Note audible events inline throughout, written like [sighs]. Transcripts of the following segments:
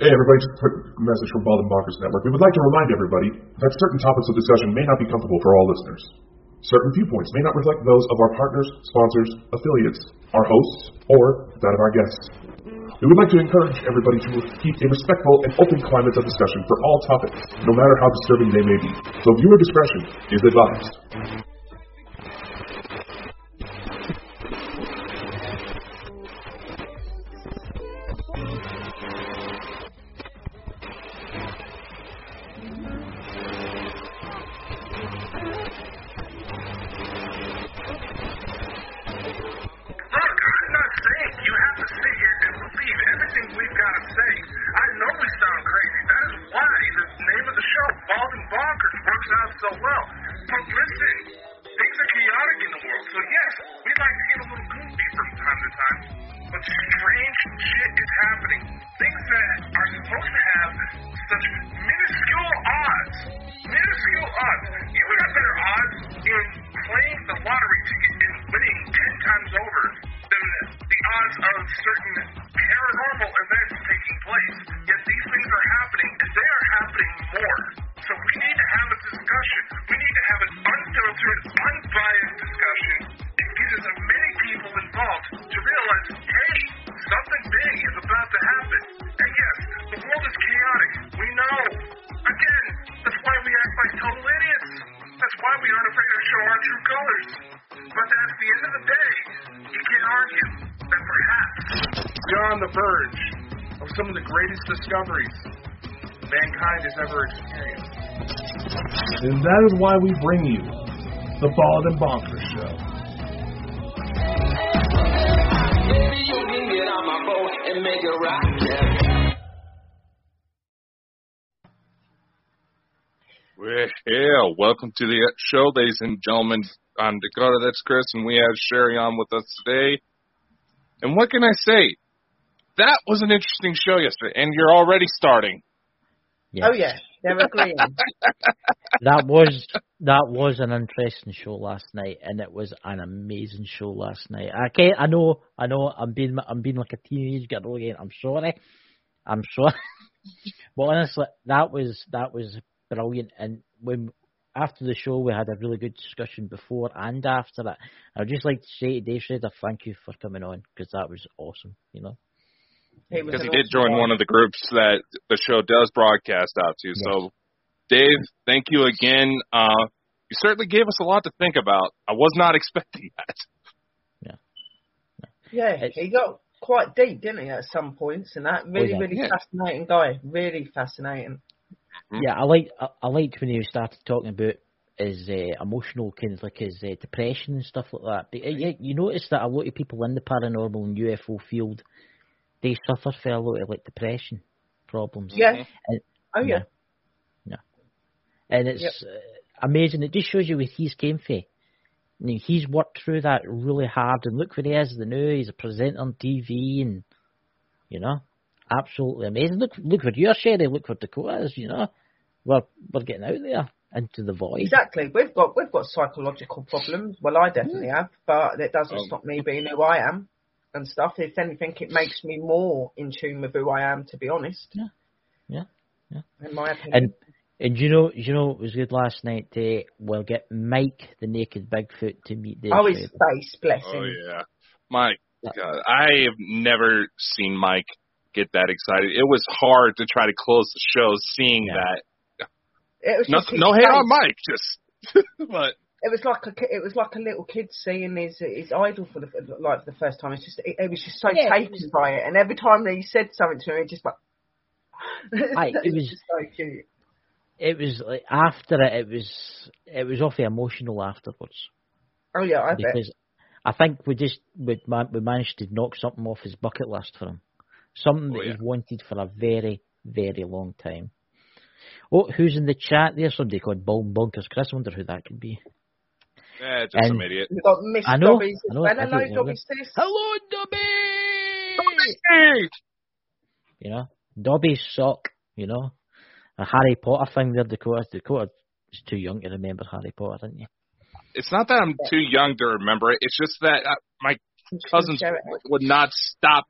Hey everybody, just a quick message from and Bonkers Network. We would like to remind everybody that certain topics of discussion may not be comfortable for all listeners. Certain viewpoints may not reflect those of our partners, sponsors, affiliates, our hosts, or that of our guests. We would like to encourage everybody to keep a respectful and open climate of discussion for all topics, no matter how disturbing they may be. So viewer discretion is advised. Discoveries mankind has ever experienced. And that is why we bring you the Bald and Bonkers Show. Baby, you can get on my boat and make it rock, yeah. Well, yeah, welcome to the show, ladies and gentlemen. I'm Dakota, that's Chris, and we have Sherry on with us today. And what can I say? That was an interesting show yesterday, and you're already starting. Yeah. Oh yeah, they're agreeing. [laughs] that was that was an interesting show last night, and it was an amazing show last night. Okay, I know, I know, I'm being I'm being like a teenage girl again. I'm sorry, I'm sorry, [laughs] but honestly, that was that was brilliant. And when after the show, we had a really good discussion before and after that. I'd just like to say to Dave Schrader, thank you for coming on because that was awesome. You know. It Because he did join one of the groups that the show does broadcast out to. So, Dave, thank you again. Uh, you certainly gave us a lot to think about. I was not [laughs] expecting that. Yeah, Yeah, he got quite deep, didn't he, at some points, and that really, yeah. really Yeah. fascinating guy. Really fascinating. Yeah, I like I, I liked when he started talking about his uh, emotional kind of like his uh, depression and stuff like that. But uh, yeah, you notice that a lot of people in the paranormal and UFO field, they suffer from a lot of like depression problems. Yeah. And, Oh yeah. yeah. And it's Yep. uh, amazing. It just shows you where he's came from. I mean, he's worked through that really hard, and look where he is the now. He's a presenter on TV, and you know, absolutely amazing. Look, look where you're, Sherry. Look where Dakota is. You know, we're we're getting out there into the void. Exactly. We've got we've got psychological problems. Well, I definitely have, but it doesn't Um, stop me being who I am and stuff. If anything, it makes me more in tune with who I am. To be honest. Yeah. Yeah. Yeah. In my opinion. And and you know, you know, it was good last night. To, we'll get Mike, the naked Bigfoot, to meet Dave. oh, his face, bless Oh him. yeah, Mike. God, I have never seen Mike get that excited. It was hard to try to close the show seeing Yeah. that. It was No, just no hate on Mike, just [laughs] but It was like a it was like a little kid seeing his his idol for the like for the first time. It's just it, it was just so Yeah, it taken by it, and every time that he said something to him, it just like [laughs] Aye, it was- just so cute. It was like after it, it was it was awfully emotional afterwards Oh yeah, I bet. because I think we just we, we managed to knock something off his bucket list for him, something Oh, that yeah. he's wanted for a very very long time. Oh, who's in the chat there? Somebody called Bone Bunkers. Chris, I wonder who that could be. Just And- some idiot. We've got Miss I know, Dobbies I know, well. Hello, don't Dobby sis. Hello, Dobby. You know, Dobby's sock. You know, a Harry Potter thing there. Dakota. Dakota is too young to remember Harry Potter, didn't you? It's not that I'm too young to remember it. It's just that uh, my cousins would not stop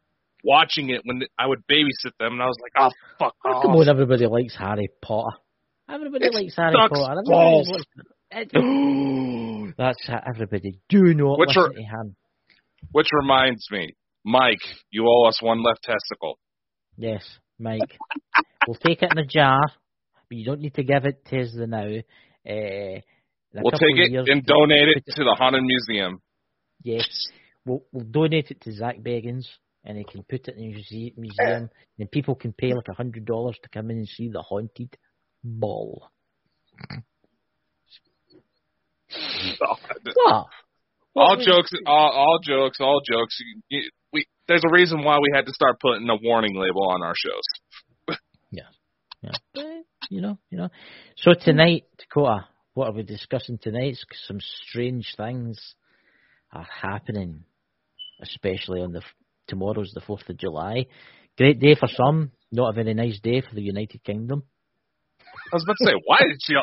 watching it when I would babysit them, and I was like, oh fuck off. come on, everybody likes Harry Potter. Everybody It likes Harry sucks Potter. Everybody balls. likes- [gasps] it- That's how everybody. Do not Which listen are- to him. Which reminds me, Mike, you owe us one left testicle. Yes, Mike. we'll take it in a jar, but you don't need to give it to us the now. Uh, We'll take it years, and donate it to the Haunted Museum. Yes, we'll, we'll donate it to Zach Bagans, and he can put it in muse- museum, and people can pay like a hundred dollars to come in and see the haunted ball. What? all What was- jokes, all, all jokes, all jokes. You- you- We, there's a reason why we had to start putting a warning label on our shows. [laughs] Yeah, eh, you know, you know. So tonight, Dakota, what are we discussing tonight? Some strange things are happening, especially on the f- tomorrow's the Fourth of July. Great day for some, not a very nice day for the United Kingdom. I was about to say, why did she?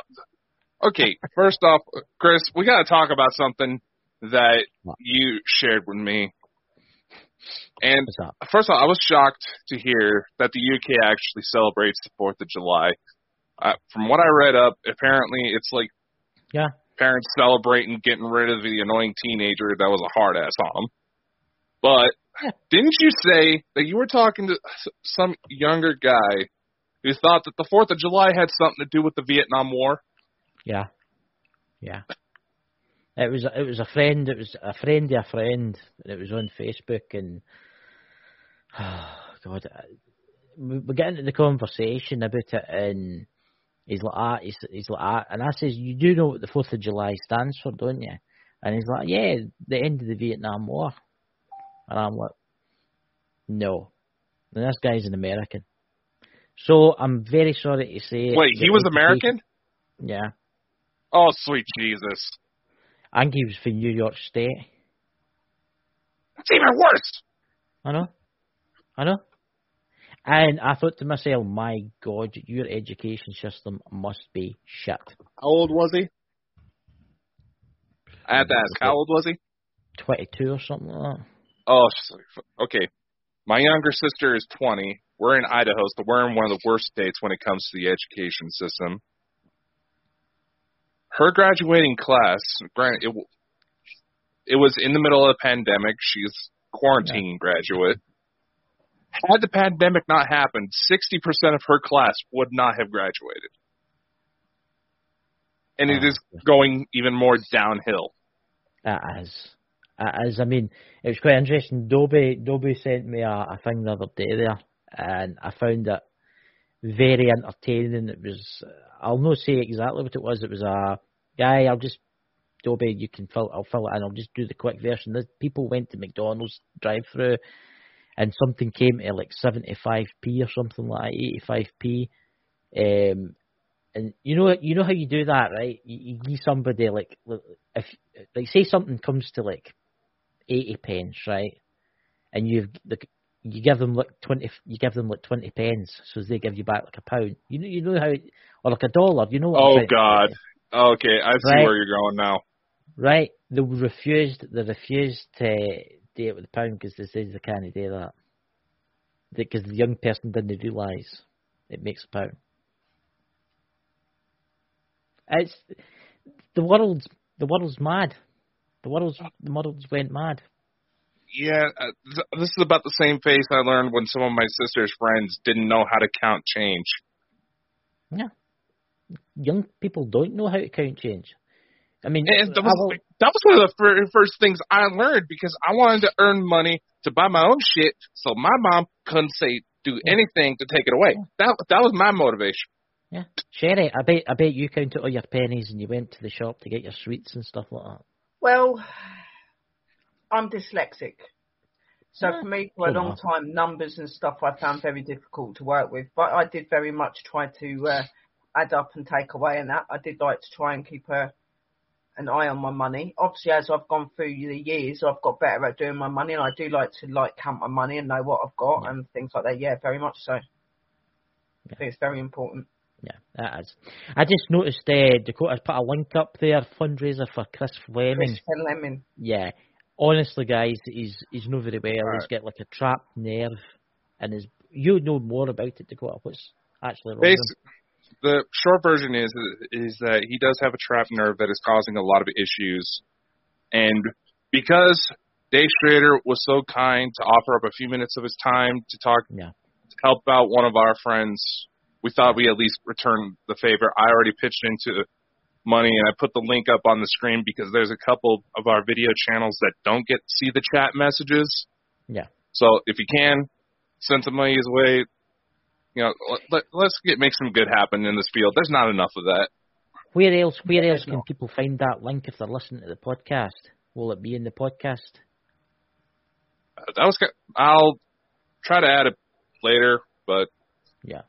Okay, first off, Chris, we got to talk about something that you shared with me. And What's that? first off, I was shocked to hear that the UK actually celebrates the Fourth of July. Uh, from what I read up, apparently it's like Yeah. parents celebrating getting rid of the annoying teenager that was a hard ass on them. But Yeah. didn't you say that you were talking to some younger guy who thought that the Fourth of July had something to do with the Vietnam War? Yeah, yeah. It was it was a friend. It was a friend of a friend. and It was on Facebook, and [sighs] God, I- we we get into the conversation about it, and he's like, ah, he's, he's like, ah, and I says, you do know what the Fourth of July stands for, don't you? And he's like, yeah, the end of the Vietnam War. And I'm like, no. And this guy's an American. So I'm very sorry to say. Wait, he was American? Yeah. Oh, sweet Jesus. I think he was from New York State. That's even worse. I know. I know. And I thought to myself, my God, your education system must be shit. How old was he? I had to ask, how old was he? 22 or something like that. Oh, okay. My younger sister is 20. We're in Idaho, so we're in one of the worst states when it comes to the education system. Her graduating class, granted, it, it was in the middle of the pandemic. She's quarantine graduate. Had the pandemic not happened, 60% of her class would not have graduated. And it Oh, going even more downhill. That is. That is. I mean, it was quite interesting. Dobie, Dobie sent me a, a thing the other day there, and I found it very entertaining. It was, I'll not say exactly what it was. It was a guy, I'll just, Dobie, you can fill, I'll fill it in. I'll just do the quick version. The people went to McDonald's drive through and something came to like 75p or something like that, 85p. Um, and you know, you know how you do that, right? You, you give somebody like, if like say something comes to like eighty pence, right? And you've the, you give them like twenty, you give them like twenty pence, so they give you back like a pound. You know, you know how, or like a dollar. You know Oh, God. Okay, I see Right. where you're going now. Right? They refused. They refused to do it with the pound because they said they can't do that. Because the young person didn't realise it makes a pound. It's the world's the world's mad. The world's the world's went mad. Yeah, uh, th- this is about the same face I learned when some of my sister's friends didn't know how to count change. Yeah. Young people don't know how to count change. I mean, And that was, will- that was one of the fir- first things I learned because I wanted to earn money to buy my own shit, so my mom couldn't say do anything to take it away. That that was my motivation. yeah, Sherry, I bet I bet you counted all your pennies and you went to the shop to get your sweets and stuff like that. Well, I'm dyslexic. So Yeah, for me, for a long time, numbers and stuff I found very difficult to work with. But I did very much try to uh, add up and take away, and that I did like to try and keep a, an eye on my money. Obviously, as I've gone through the years, I've got better at doing my money, and I do like to like count my money and know what I've got and things like that. Yeah, very much so. I think it's very important. Yeah, that is. I just noticed uh, Dakota's put a link up there, fundraiser for Chris Fleming. Chris Lemon. Yeah. Honestly, guys, he's he's not very well. He's Right. got like a trapped nerve and is you know more about it, Dakota. What's actually wrong? the short version is is that he does have a trapped nerve that is causing a lot of issues, and because Dave Schrader was so kind to offer up a few minutes of his time to talk, Yeah. to help out one of our friends, we thought we at least return the favor. I already pitched into money, and I put the link up on the screen because there's a couple of our video channels that don't get to see the chat messages. Yeah. So if you can, send some money his way. You know, let, let, us get make some good happen in this field. There's not enough of that. Where else? Where else can people find that link if they're listening to the podcast? Will it be in the podcast? Uh, That was. I'll try to add it later, but Yeah.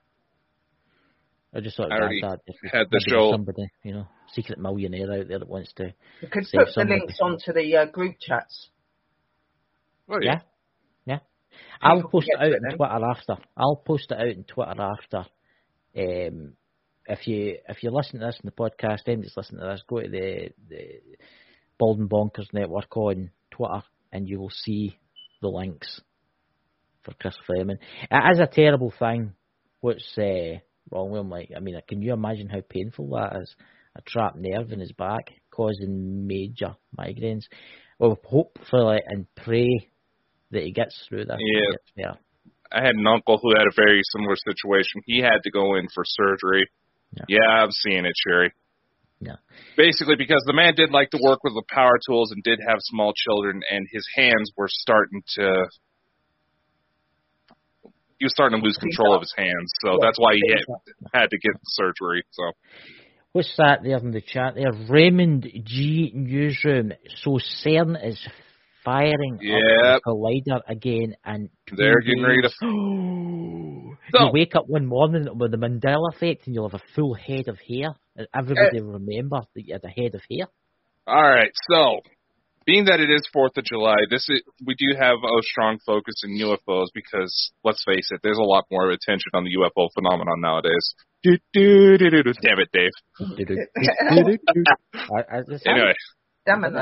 I just thought I already that. If had the show- Somebody, you know, secret millionaire out there that wants to. You could Save put the somebody. links onto the uh, group chats. well, Yeah. I'll post it out to it on. Twitter after. I'll post it out on Twitter after. Um, if you if you listen to this in the podcast, then just listen to this. Go to the the Bald and Bonkers Network on Twitter, and you will see the links for Chris Fleming. It is a terrible thing. What's uh, wrong with him? Like, I mean, can you imagine how painful that is? A trapped nerve in his back causing major migraines. Well, hopefully and pray that he gets through this. and Yeah. I had an uncle who had a very similar situation. He had to go in for surgery. Yeah. Yeah, I'm seeing it, Sherry. Yeah. Basically, because the man did like to work with the power tools and did have small children, and his hands were starting to. He was starting to lose control of his hands, so that's why he had, had to get surgery. So What's that there in the chat there? Raymond G Newsroom. So CERN is firing up Yep. the collider again, and they're getting ready to. days- [gasps] [gasps] you wake up one morning with the Mandela effect, and you'll have a full head of hair, and everybody will remember that you had a head of hair. All right, so being that it is Fourth of July, this is we do have a strong focus in UFOs because let's face it, there's a lot more attention on the UFO phenomenon nowadays. Do, do, do, do, do. Damn it, Dave. I, I, it's- Anyway, Damn it.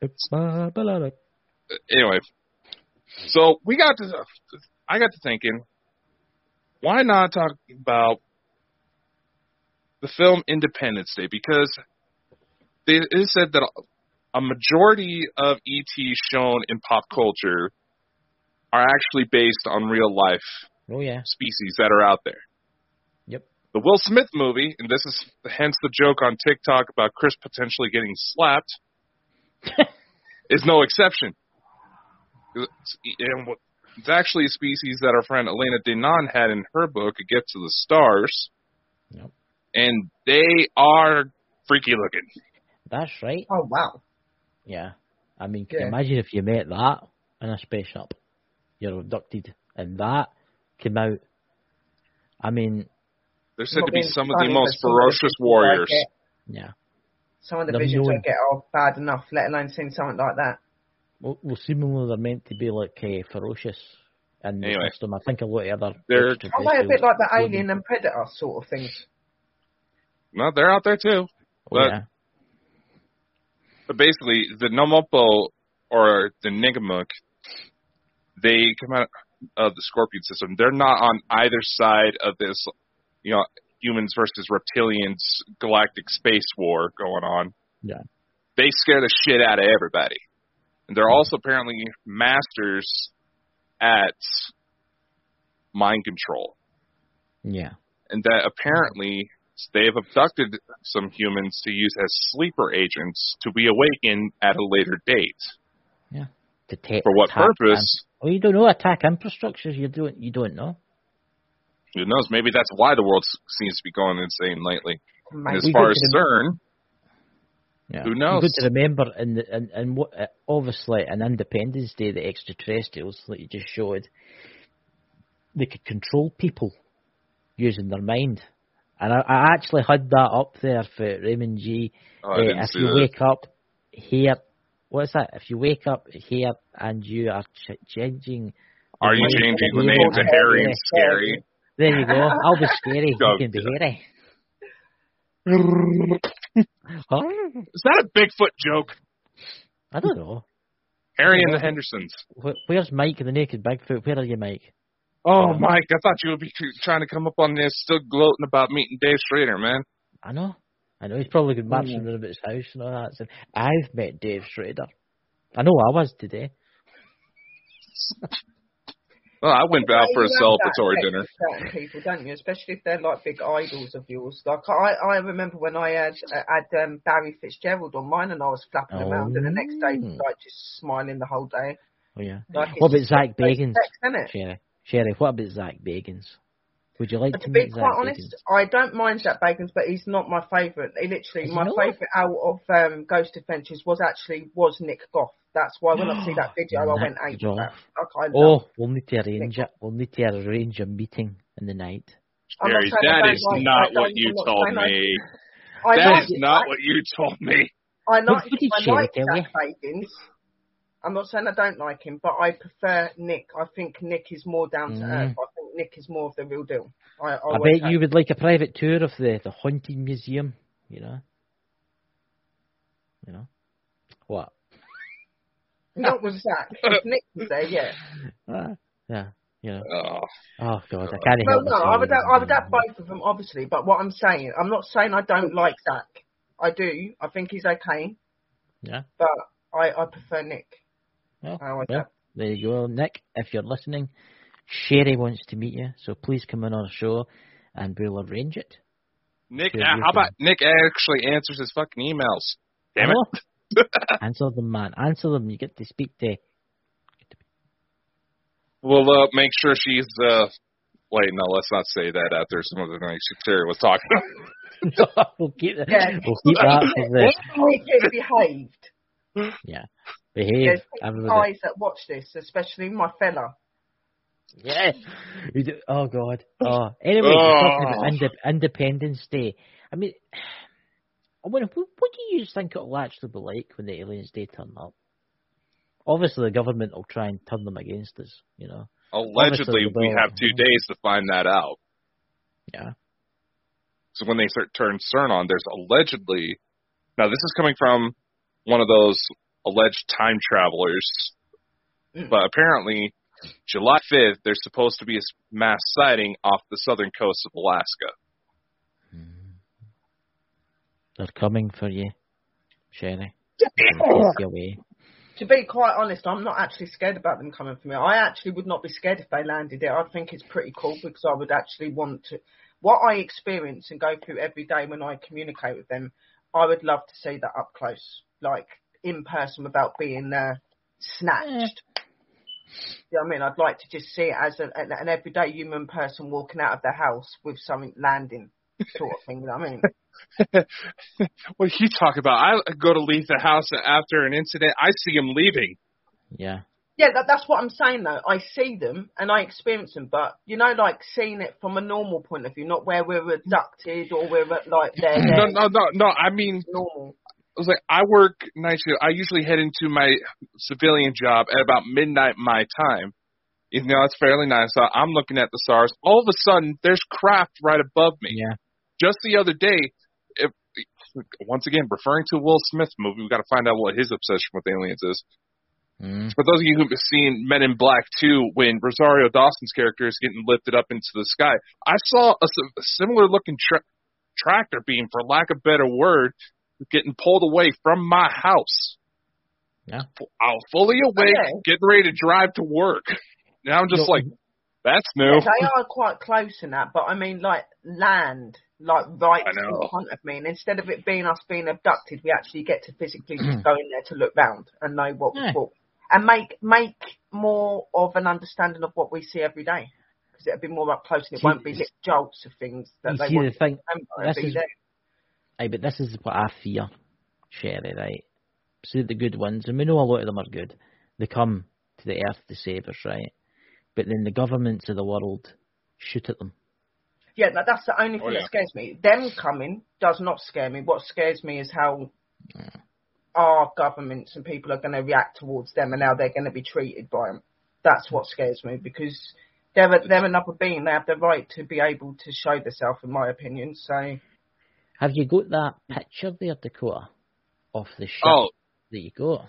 it's my beloved. anyway, so we got to. I got to thinking, why not talk about the film Independence Day? Because they, it is said that a majority of ET shown in pop culture are actually based on real life Oh yeah, species that are out there. Yep. The Will Smith movie, and this is hence the joke on TikTok about Chris potentially getting slapped, [laughs] is no exception. It's, and what- it's actually a species that our friend Elena Danaan had in her book, A Gift to the Stars. Yep. And they are freaky looking. that's right. Oh, wow. Yeah, I mean, can you Yeah. imagine if you met that in a spaceship? You're abducted, and that came out. I mean, They're said to be being some of the most but some of the ferocious warriors. get- yeah. Some of the They're visions I known- get are bad enough, let alone seeing something like that. Well, well seemingly they're meant to be like uh, ferocious, and Anyway. most of them, I think a lot of other. They're- Aren't they a bit like the do Alien them. and Predator sort of things? No, they're out there too. Oh, but- yeah. But basically, the Nomopo or the Nigamuk, they come out of the Scorpion system. They're not on either side of this, you know, humans versus reptilians galactic space war going on. Yeah. They scare the shit out of everybody. And they're also apparently masters at mind control. Yeah. And that apparently they have abducted some humans to use as sleeper agents to be awakened at a later date. To take For what purpose? Oh, you don't know attack infrastructures. You don't. You don't know. Who knows? Maybe that's why the world seems to be going insane lately. And as far as to the- CERN, Yeah. Who knows? Good to remember, in the, in, in what uh, obviously an Independence Day, the extraterrestrials that you just showed, they could control people using their mind. And I, I actually had that up there for Raymond G. oh, Uh, if you that. wake up here, what's that? If you wake up here and you are ch- changing, Are you changing of the name to Harry and Scary? There you go. I'll be scary. [laughs] Oh, you can be hairy. [laughs] Is that a Bigfoot joke? I don't know. Harry and the Hendersons. Where's Mike and the Naked Bigfoot? Where are you, Mike? Oh, Mike, I thought you would be trying to come up on this, still gloating about meeting Dave Schrader, man. I know. I know. He's probably been Mm. marching around his house and all that. So I've met Dave Schrader. I know I was today. [laughs] Well, I went out for a You have that celebratory dinner. Certain people, don't you? Especially if they're like big idols of yours. Like I, I remember when I had uh, had um, Barry Fitzgerald on mine, and I was flapping around, and the next day, Oh. like just smiling the whole day. Oh yeah. Like, What about just Zach Bagans? sex, isn't it? Sherry, Sherry, what about Zach Bagans? Would you like to to be meet Zach quite honest, Bagans? I don't mind Zach Bagans, but he's not my favourite. He literally, my favourite out of um, Ghost Adventures was actually was Nick Groff. That's why when I see that [gasps] video, I went Nick that. Groff. Like, I love Oh, we'll need to arrange it. We'll need to arrange a meeting in the night. I'm not Jerry, saying that don't like- not what [laughs] you told me. I That like is it, not right? what you told me. I like, What did I Sherry like tell Zach Bagans. I'm not saying I don't like him, but I prefer Nick. I think Nick is more down to Mm. earth. I think Nick is more of the real deal. I, I, I bet have. you would like a private tour of the, the haunting museum, you know? You know? What? [laughs] Not with Zach. [laughs] If Nick was there, yeah. Ah, yeah, you know. Oh, Oh god, I can't No, help no, I would, have, I would have both of them, obviously. But what I'm saying, I'm not saying I don't like Zach. I do. I think he's okay, Yeah. but I, I prefer Nick. Well, I always well, there you go, Nick. If you're listening, Sherry wants to meet you, so please come on our show, and we'll arrange it. Nick, Sure, uh, how about Nick actually answers his fucking emails? Damn it. [laughs] Answer them, man. Answer them. You get to speak to. We'll uh, make sure she's. Uh, wait, no, let's not say that after some of the things Terry was talking [laughs] about. we'll keep that. Yeah. We'll keep that [laughs] for the Nick is behaved. yeah. Behave. There's Everybody. guys that watch this, especially my fella. Yeah. Do, oh God. Oh. [laughs] Anyway, we're talking Oh. about inde- Independence Day. I mean, [sighs] I wonder, what, what do you think it'll actually be like when the aliens do turn up? Obviously, the government will try and turn them against us. You know. Allegedly, we have two days to find that out. Yeah. So when they start turn CERN on, there's allegedly. Now this is coming from one of those alleged time travelers, Mm. but apparently, July 5th, there's supposed to be a mass sighting off the southern coast of Alaska. They're coming for you, Sherry. They'll you away. To be quite honest, I'm not actually scared about them coming for me. I actually would not be scared if they landed it. I think it's pretty cool because I would actually want to. What I experience and go through every day when I communicate with them, I would love to see that up close, like in person without being uh, snatched. You know I mean? I'd like to just see it as an, an an everyday human person walking out of their house with something landing, sort of thing. You know what I mean? [laughs] what are you talking about? I go to leave the house after an incident. I see him leaving. Yeah. Yeah, that, that's what I'm saying though. I see them and I experience them, but you know, like seeing it from a normal point of view, not where we're abducted or we're like [laughs] they're, No, no, no, no. I mean, normal. I was like, I work night shift. I usually head into my civilian job at about midnight my time. You know, it's fairly nice. So I'm looking at the stars. All of a sudden, there's craft right above me. Yeah. Just the other day, if, once again, referring to Will Smith movie, we've got to find out what his obsession with aliens is. Mm. For those of you who've seen Men in Black 2, when Rosario Dawson's character is getting lifted up into the sky, I saw a, a similar looking tra- tractor beam, for lack of a better word, getting pulled away from my house. Yeah. I'm fully awake, Okay. getting ready to drive to work. Now I'm just No. like, that's new. Yeah, they are quite close in that, but I mean, like land, like right in front of me, and instead of it being us being abducted, we actually get to physically just mm. go in there to look round and know what Yeah. what and make make more of an understanding of what we see every day. Because it'll be more up close, and it See, won't be little jolts of things that they see want the thing, to remember. this It'll be is- there. Aye, but this is what I fear, Sherry, right? See the good ones, and we know a lot of them are good. They come to the earth to save us, right? But then the governments of the world shoot at them. Yeah, that, that's the only oh, thing Oh, yeah. that scares me. Them coming does not scare me. What scares me is how our governments and people are going to react towards them and how they're going to be treated by them. That's what scares me because they're a, they're another being. They have the right to be able to show themselves, in my opinion. So Have you got that picture there, Dakota, of the ship Oh, that you got?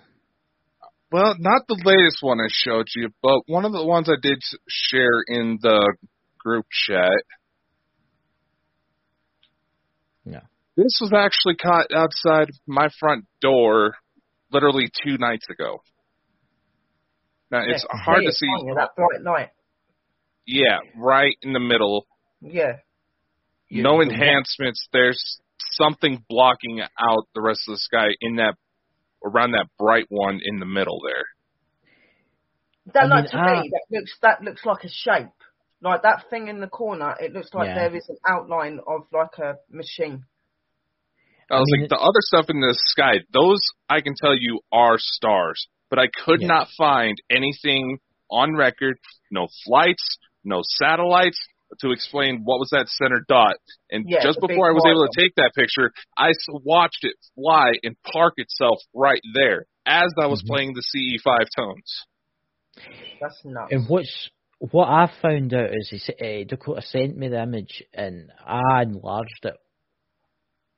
Well, not the latest one I showed you, but one of the ones I did share in the group chat. Yeah. This was actually caught outside my front door literally two nights ago. Now, it's Yeah, hard to see. can't? That bright light. Yeah, right in the middle. Yeah. You- no you- enhancements. There's something blocking out the rest of the sky in that around that bright one in the middle there. That I like mean, to ah- me, that looks that looks like a shape. Like that thing in the corner, it looks like Yeah. there is an outline of like a machine. I was mean, like, the other stuff in the sky, those I can tell you are stars, but I could Yeah. not find anything on record, no flights, no satellites to explain what was that center dot. And Yeah, just before I was able to take that picture, I watched it fly and park itself right there as I was Mhm. playing the CE5 tones. That's nuts. And what's what I found out is he uh, Dakota sent me the image and I enlarged it,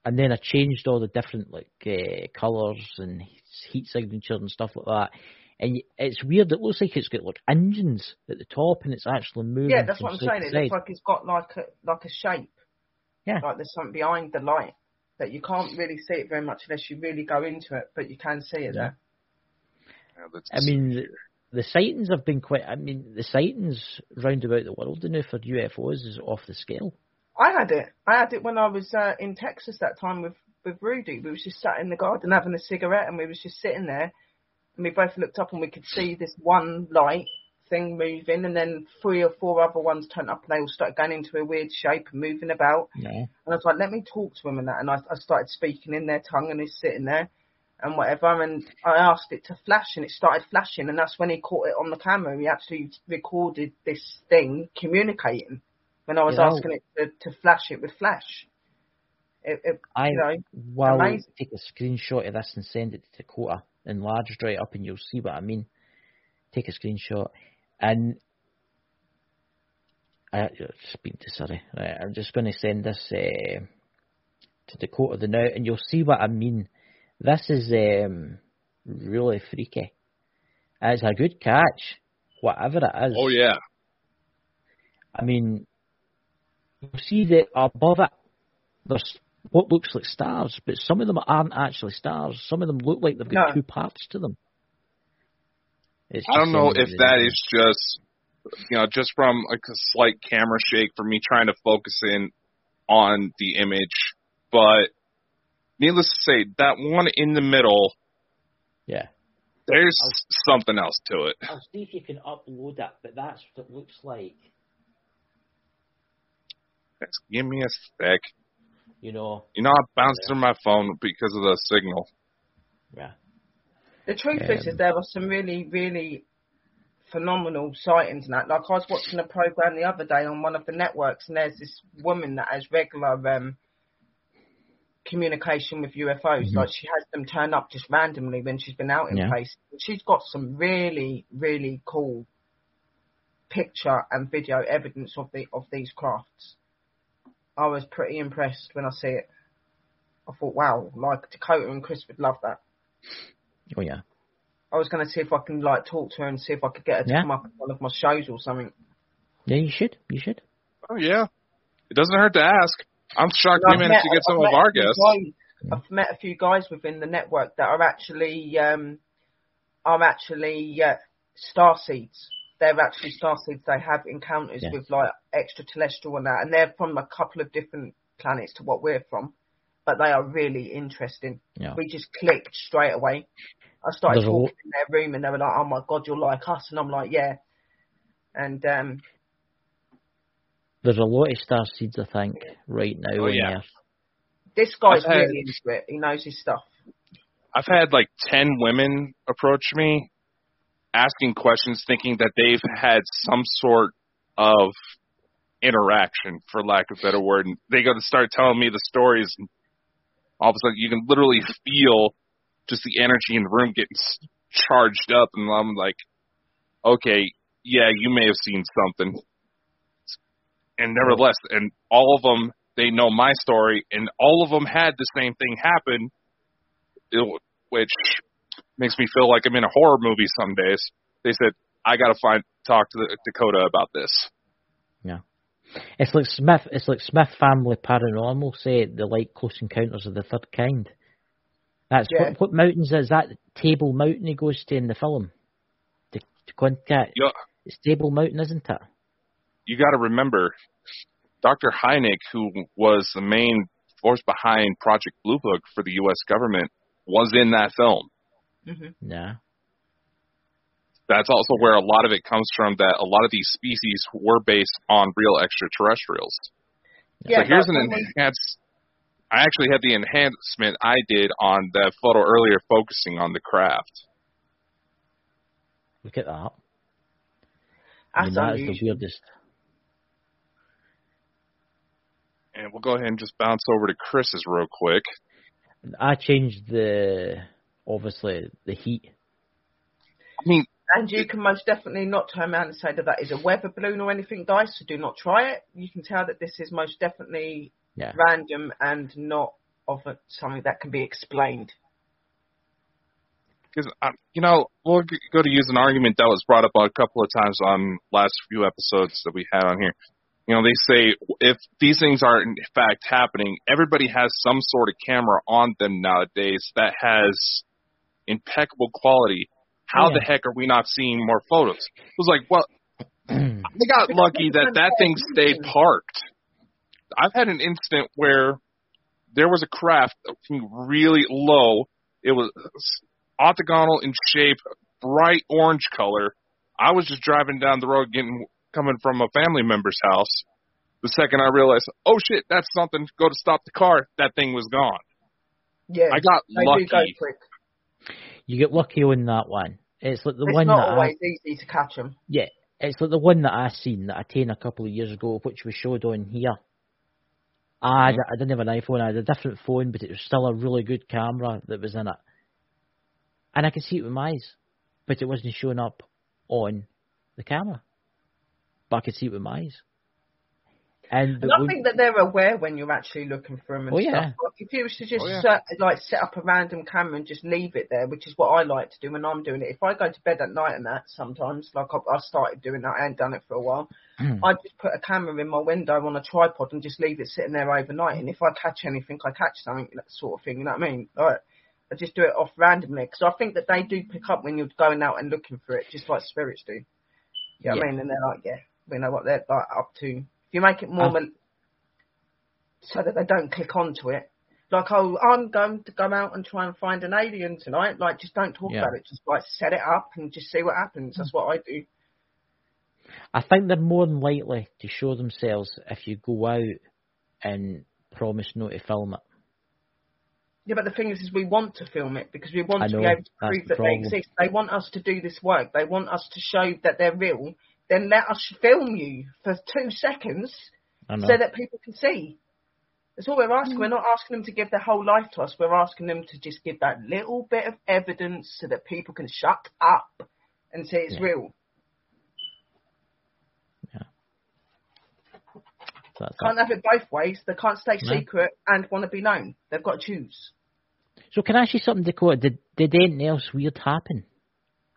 and then I changed all the different like uh, colours and heat signatures and stuff like that. And it's weird. It looks like it's got like engines at the top, and it's actually moving. yeah, that's from what I'm saying. to It side. looks like it's got like a like a shape. Yeah. Like there's something behind the light that you can't really see it very much unless you really go into it, but you can see it Yeah. there. Yeah, I mean, the, the sightings have been quite. I mean, the sightings round about the world now for UFOs is off the scale. I had it. I had it when I was uh, in Texas that time with with Rudy. We was just sat in the garden having a cigarette, and we was just sitting there, and we both looked up and we could see this one light thing moving, and then three or four other ones turned up, and they all started going into a weird shape and moving about. Yeah. And I was like, let me talk to him and that. And I, I started speaking in their tongue and he's sitting there and whatever. And I asked it to flash and it started flashing. And that's when he caught it on the camera. He actually recorded this thing communicating when I was know- asking it to, to flash it with flash. It, it, I you know, will amazing. take a screenshot of this and send it to Dakota, enlarged right up, and you'll see what I mean. Take a screenshot, and I speak to sorry. Right, I'm just going to send this uh, to Dakota the now, and you'll see what I mean. This is um, really freaky. It's a good catch, whatever it is. Oh yeah. I mean, you see that above it, there's what looks like stars, but some of them aren't actually stars. Some of them look like they've got No. two parts to them. It's I don't know if that really- is just you know just from like a slight camera shake for me trying to focus in on the image, but needless to say, that one in the middle, Yeah. there's something else to it. I'll see if you can upload it, but that's what it looks like. Just give me a sec. You know. You know, I bounced through my phone because of the signal. Yeah. the truth is, is Um, there were some really, really phenomenal sightings and that. Like I was watching a program the other day on one of the networks, and there's this woman that has regular um, communication with UFOs. Mhm. Like she has them turn up just randomly when she's been out in Yeah. places. She's got some really, really cool picture and video evidence of the of these crafts. I was pretty impressed when I see it. I thought, wow, like Dakota and Chris would love that. Oh yeah. I was going to see if I can like talk to her and see if I could get her to Yeah. come up on one of my shows or something. Yeah, you should. You should. Oh yeah, it doesn't hurt to ask. I'm shocked And we I've managed to met- get some I've of our guests. guys- I've met a few guys within the network that are actually um, are actually uh, star seeds. They're actually star seeds. They have encounters Yeah. with like extraterrestrial and that, and they're from a couple of different planets to what we're from. But they are really interesting. Yeah. We just clicked straight away. I started There's a talking lot- in their room, and they were like, "Oh my god, you're like us," and I'm like, "Yeah." And um, There's a lot of star seeds, I think, right now Oh, on yeah. Earth. this guy's I've had- really into it. He knows his stuff. I've had like 10 women approach me asking questions thinking that they've had some sort of interaction, for lack of a better word. And they go to start telling me the stories. And all of a sudden, you can literally feel just the energy in the room getting charged up. And I'm like, okay, yeah, you may have seen something. And nevertheless, and all of them, they know my story, and all of them had the same thing happen which makes me feel like I'm in a horror movie some days. They said I got to find talk to the, Dakota about this. Yeah. It's like Smith. It's like Smith Family Paranormal say they like Close Encounters of the Third Kind. That's Yeah. what, what mountains is that? Table Mountain he goes to in the film. To, to contact. You, It's Table Mountain, isn't it? you got to remember, Dr. Hynek, who was the main force behind Project Blue Book for the U.S. government, was in that film. Hmm Yeah. That's also where a lot of it comes from. That a lot of these species were based on real extraterrestrials. Yeah, so here's but an when enhanced. I actually had the enhancement I did on that photo earlier, focusing on the craft. Look at that. I mean, That's that is the weirdest. And we'll go ahead and just bounce over to Chris's real quick. I changed the obviously the heat. I mean, And you can most definitely not turn around and say that that is a weather balloon or anything, guys. So do not try it. You can tell that this is most definitely Yeah. random and not of a, something that can be explained. because uh, you know we'll g- go to use an argument that was brought up a couple of times on last few episodes that we had on here. You know, they say if these things are in fact happening, everybody has some sort of camera on them nowadays that has impeccable quality. How the heck are we not seeing more photos? It was like, well, [clears throat] they got lucky that that thing stayed parked. I've had an incident where there was a craft really low. It was octagonal in shape, bright orange color. I was just driving down the road, getting coming from a family member's house. The second I realized, oh shit, that's something. Go to stop the car. That thing was gone. Yeah, I got they do go lucky. You get lucky on that one. It's like the It's one not that I, always easy to catch them. yeah, it's like the one that I seen that I taken a couple of years ago, which was showed on here. I, mm-hmm. had- I didn't have an iPhone. I had a different phone, but it was still a really good camera that was in it, and I could see it with my eyes, but it wasn't showing up on the camera. But I could see it with my eyes. And, And the- I think that they're aware when you're actually looking for them and Oh, stuff. yeah. Like if you was to just Oh, yeah. set, like set up a random camera and just leave it there, which is what I like to do when I'm doing it. If I go to bed at night and that sometimes, like I, I started doing that, I hadn't done it for a while. Hmm. I just put a camera in my window on a tripod and just leave it sitting there overnight. And if I catch anything, I catch something, that sort of thing. You know what I mean? Like, I just do it off randomly because I think that they do pick up when you're going out and looking for it, just like spirits do. You know what I mean? And they're like, yeah, we know what they're like up to. You make it more Uh, mal- so that they don't click onto it. Like, oh, I'm going to go out and try and find an alien tonight. Like, just don't talk Yeah. about it. Just like set it up and just see what happens. That's what I do. I think they're more than likely to show themselves if you go out and promise not to film it. Yeah, but the thing is, is we want to film it because we want I to be able to prove that they exist. They want us to do this work. They want us to show that they're real. Then let us film you for two seconds so that people can see. That's all we're asking. We're not asking them to give their whole life to us. We're asking them to just give that little bit of evidence so that people can shut up and say it's Yeah. real. So that's Can't that. have it both ways. They can't stay No. secret and want to be known. They've got to choose. So can I ask you something, Dakota? Did did anything else weird happen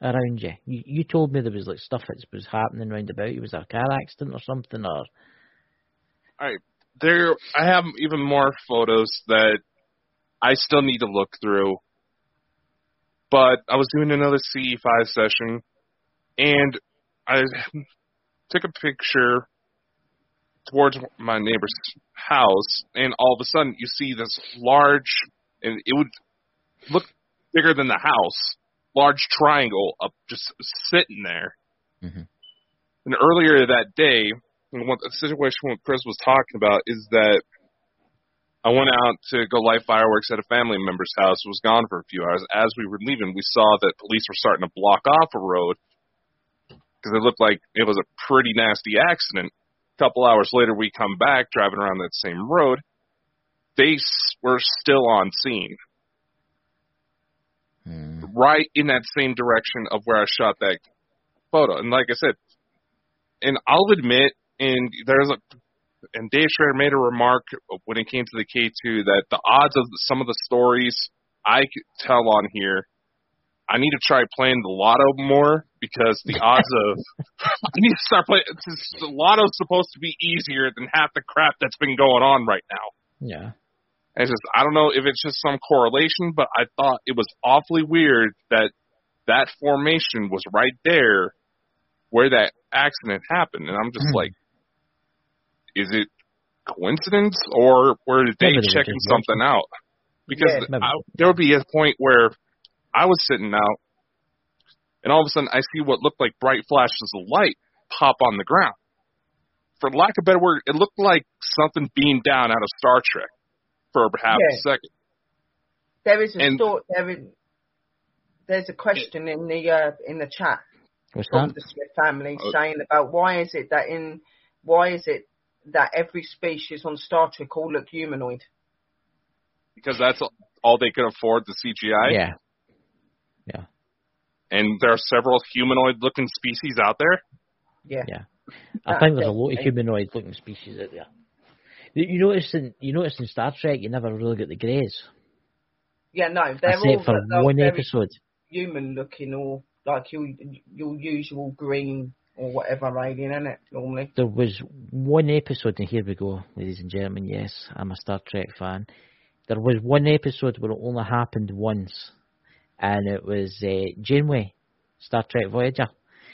around you? You, you told me there was like stuff that was happening round about you. Was there a car accident or something? Or there I have even more photos that I still need to look through. But I was doing another CE5 session and I [laughs] took a picture towards my neighbor's house and all of a sudden you see this large and it would look bigger than the house, large triangle up just sitting there. Mhm. And earlier that day, what the situation what Chris was talking about is that I went out to go light fireworks at a family member's house. Was gone for a few hours. As we were leaving, we saw that police were starting to block off a road because it looked like it was a pretty nasty accident. A couple hours later, we come back driving around that same road. They were still on scene, Hmm. right in that same direction of where I shot that photo. And like I said, and I'll admit, and there's a, and Dave Schrader made a remark when it came to the K2 that the odds of some of the stories I could tell on here I need to try playing the lotto more because the odds of [laughs] [laughs] I need to start playing. just- The lotto's supposed to be easier than half the crap that's been going on right now. Yeah. And it's just I don't know if it's just some correlation, but I thought it was awfully weird that that formation was right there where that accident happened, and I'm just Hmm. like, is it coincidence or were they Maybe checking something out? Because Yeah. I, there would be a point where I was sitting out, and all of a sudden I see what looked like bright flashes of light pop on the ground. For lack of a better word, it looked like something beamed down out of Star Trek for half a second. There is a And- thought. There is, there's a question in the uh, in the chat What's from that? the Smith family Oh. saying about why is it that in why is it that every species on Star Trek all look humanoid? because that's all they could afford the CGI. Yeah. Yeah. And there are several humanoid-looking species out there. Yeah. Yeah. [laughs] I think there's a lot of humanoid looking species out there. You notice in you notice in Star Trek you never really get the greys. Yeah, no, they're all Except for they're one episode. human looking or like your your usual green or whatever alien, isn't it? Normally. There was one episode, and here we go, ladies and gentlemen. Yes, I'm a Star Trek fan. There was one episode where it only happened once, and it was uh, Janeway, Star Trek Voyager.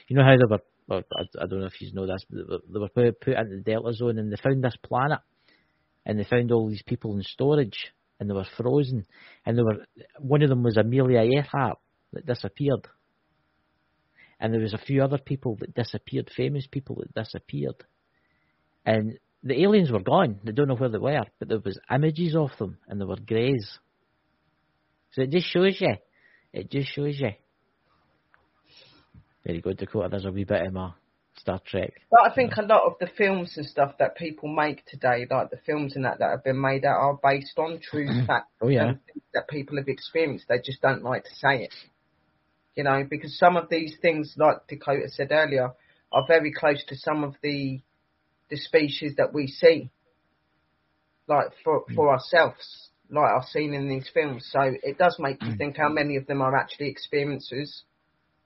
You know how they were. Well, I, I don't know if you know this, but they were, they were put, put into the Delta Zone, and they found this planet, and they found all these people in storage, and they were frozen, and they were. One of them was Amelia Earhart that disappeared, and there was a few other people that disappeared, famous people that disappeared, and the aliens were gone. They don't know where they were, but there was images of them, and they were greys. So it just shows you. It just shows you. Very good, Dakota. There's a wee bit of my Star Trek. But I think a lot of the films and stuff that people make today, like the films and that that have been made out, are based on true mm-hmm. facts Oh, yeah. that people have experienced. They just don't like to say it. You know, because some of these things, like Dakota said earlier, are very close to some of the the species that we see, like for mm. for ourselves, like I've seen in these films. So it does make you mm. think how many of them are actually experiencers,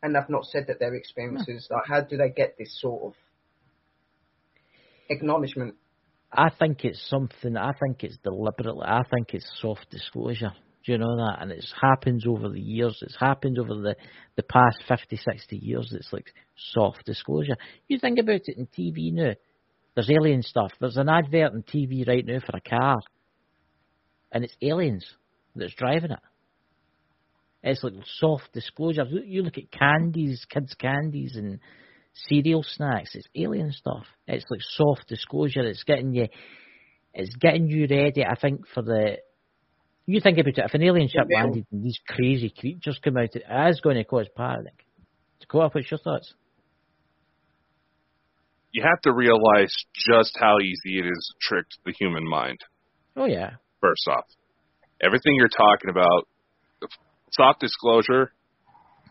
and I've not said that they're experiencers. Like, how do they get this sort of acknowledgement? I think it's something. I think it's deliberately. I think it's soft disclosure. Do you know that? And it's happened over the years. It's happened over the the past 50, 60 years. It's like soft disclosure. You think about it in TV now. There's alien stuff. There's an advert on TV right now for a car, and it's aliens that's driving it. It's like soft disclosure. You look at candies, kids' candies, and cereal snacks. It's alien stuff. It's like soft disclosure. It's getting you. It's getting you ready. I think for the. You think about it. If an alien ship Yeah. landed and these crazy creatures come out, it is going to cause panic. Dakota, what's your thoughts? You have to realize just how easy it is to trick the human mind. Oh yeah, First off, everything you're talking about, soft disclosure,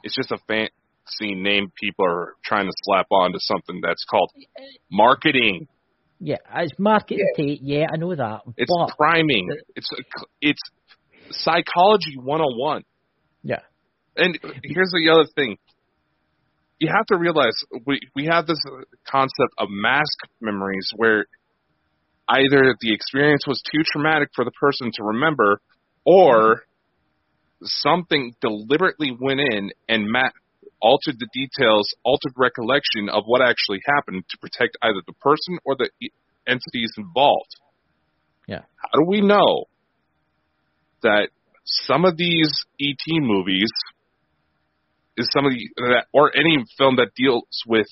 it's just a fancy name people are trying to slap onto something that's called marketing. yeah. It's marketing. yeah. yeah, I know that. It's but priming. It's it's psychology 101. yeah, And here's the other thing. You have to realize we we have this concept of mask memories where either the experience was too traumatic for the person to remember or something deliberately went in and ma- altered the details, altered recollection of what actually happened to protect either the person or the entities involved. Yeah. How do we know that some of these ET movies is some of the that or any film that deals with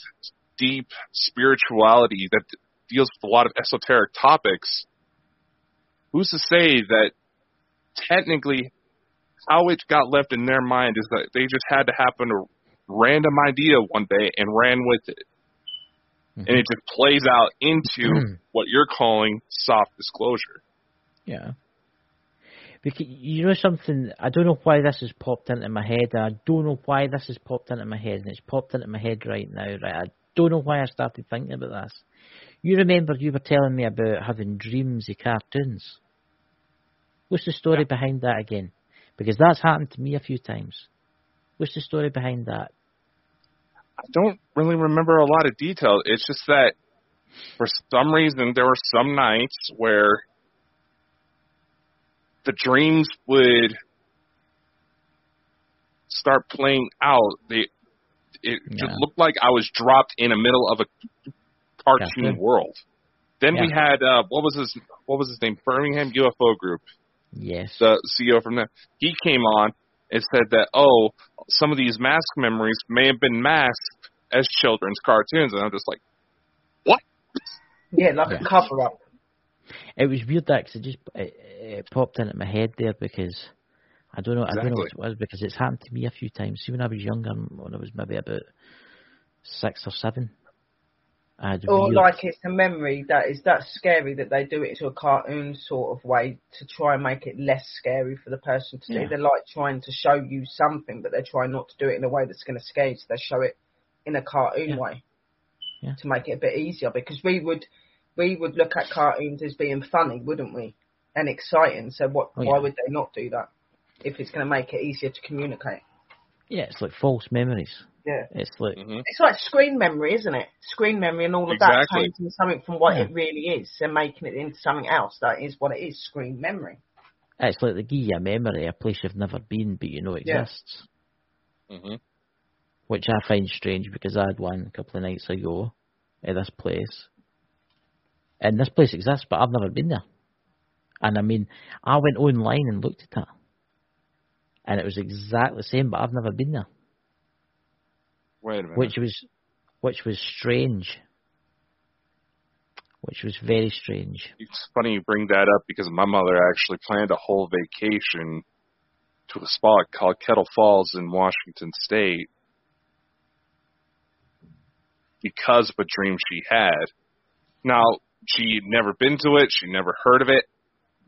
deep spirituality that deals with a lot of esoteric topics who's to say that technically how it got left in their mind is that they just had to happen a random idea one day and ran with it mm-hmm. and it just plays out into hmm. what you're calling soft disclosure Yeah. Because you know something, I don't know why this has popped into my head, I don't know why this has popped into my head, and it's popped into my head right now, right? I don't know why I started thinking about this. You remember you were telling me about having dreams of cartoons. What's the story behind that again? Because that's happened to me a few times. What's the story behind that? I don't really remember a lot of detail. It's just that for some reason there were some nights where the dreams would start playing out. They it Yeah. just looked like I was dropped in the middle of a cartoon Yeah. world. Then we had uh, what was his what was his name? Birmingham UFO Group, Yes. the CEO from there. He came on and said that oh, some of these mask memories may have been masked as children's cartoons, and I'm just like, what? Yeah, like Yeah. a cover up. It was weird that 'cause it just it, it popped into my head there because I don't know I don't know what it was because it's happened to me a few times. See when I was younger, when I was maybe about six or seven, I had Or like it's a memory that is that scary that they do it to a cartoon sort of way to try and make it less scary for the person to see. Yeah. They're like trying to show you something, but they're trying not to do it in a way that's going to scare you. So they show it in a cartoon Yeah. way Yeah. to make it a bit easier. Because we would we would look at cartoons as being funny, wouldn't we? And exciting. So what? Oh, Why would they not do that if it's going to make it easier to communicate? yeah, it's like false memories. Yeah. It's like hmm It's like screen memory, isn't it? Screen memory and all of Exactly. that changing something from what Yeah. it really is and making it into something else that is what it is, screen memory. it's like they give you a memory, a place you've never been but you know Yeah. exists. hmm Which I find strange because I had one a couple of nights ago at this place. And this place exists, but I've never been there. And I mean, I went online and looked at it. And it was exactly the same, but I've never been there. Wait a minute. Which was which was strange. Which was very strange. It's funny you bring that up because my mother actually planned a whole vacation to a spot called Kettle Falls in Washington State because of a dream she had. Now, she'd never been to it, she'd never heard of it.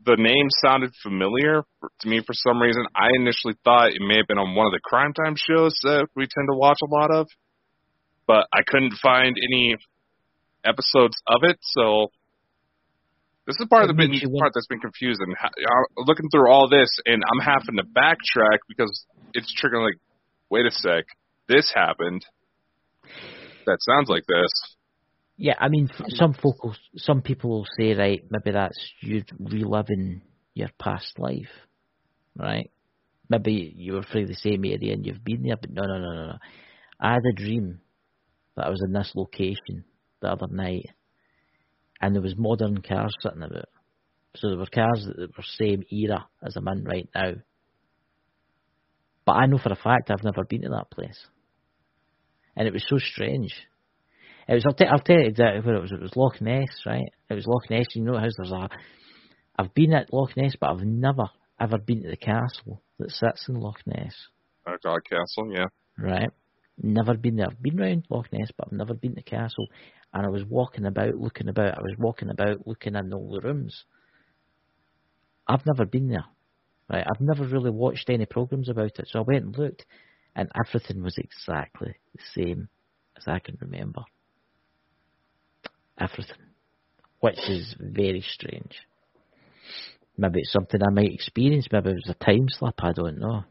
The name sounded familiar to me for some reason. I initially thought it may have been on one of the crime time shows that we tend to watch a lot of, but I couldn't find any episodes of it, so this is part of the bit, part that's been confusing. Looking through all this, and I'm having to backtrack because it's triggering. Like, wait a sec, this happened. That sounds like this. Yeah, I mean, f- some folk, will, some people will say, right, maybe that's you reliving your past life, right? Maybe you were from the same area and you've been there, but no, no, no, no, no. I had a dream that I was in this location the other night, and there was modern cars sitting about. So there were cars that were the same era as I'm in right now. But I know for a fact I've never been to that place, and it was so strange. It was. I'll, t- I'll tell you exactly where it was. It was Loch Ness, right? It was Loch Ness. You know how there's a. I've been at Loch Ness, but I've never ever been to the castle that sits in Loch Ness, Uh, God Castle, yeah. right? Never been there. I've been round Loch Ness, but I've never been to the castle. And I was walking about, looking about. I was walking about, looking in all the rooms. I've never been there, right? I've never really watched any programs about it, so I went and looked, and everything was exactly the same as I can remember. Everything, which is very strange. Maybe it's something I might experience. Maybe it was a time slip. I don't know.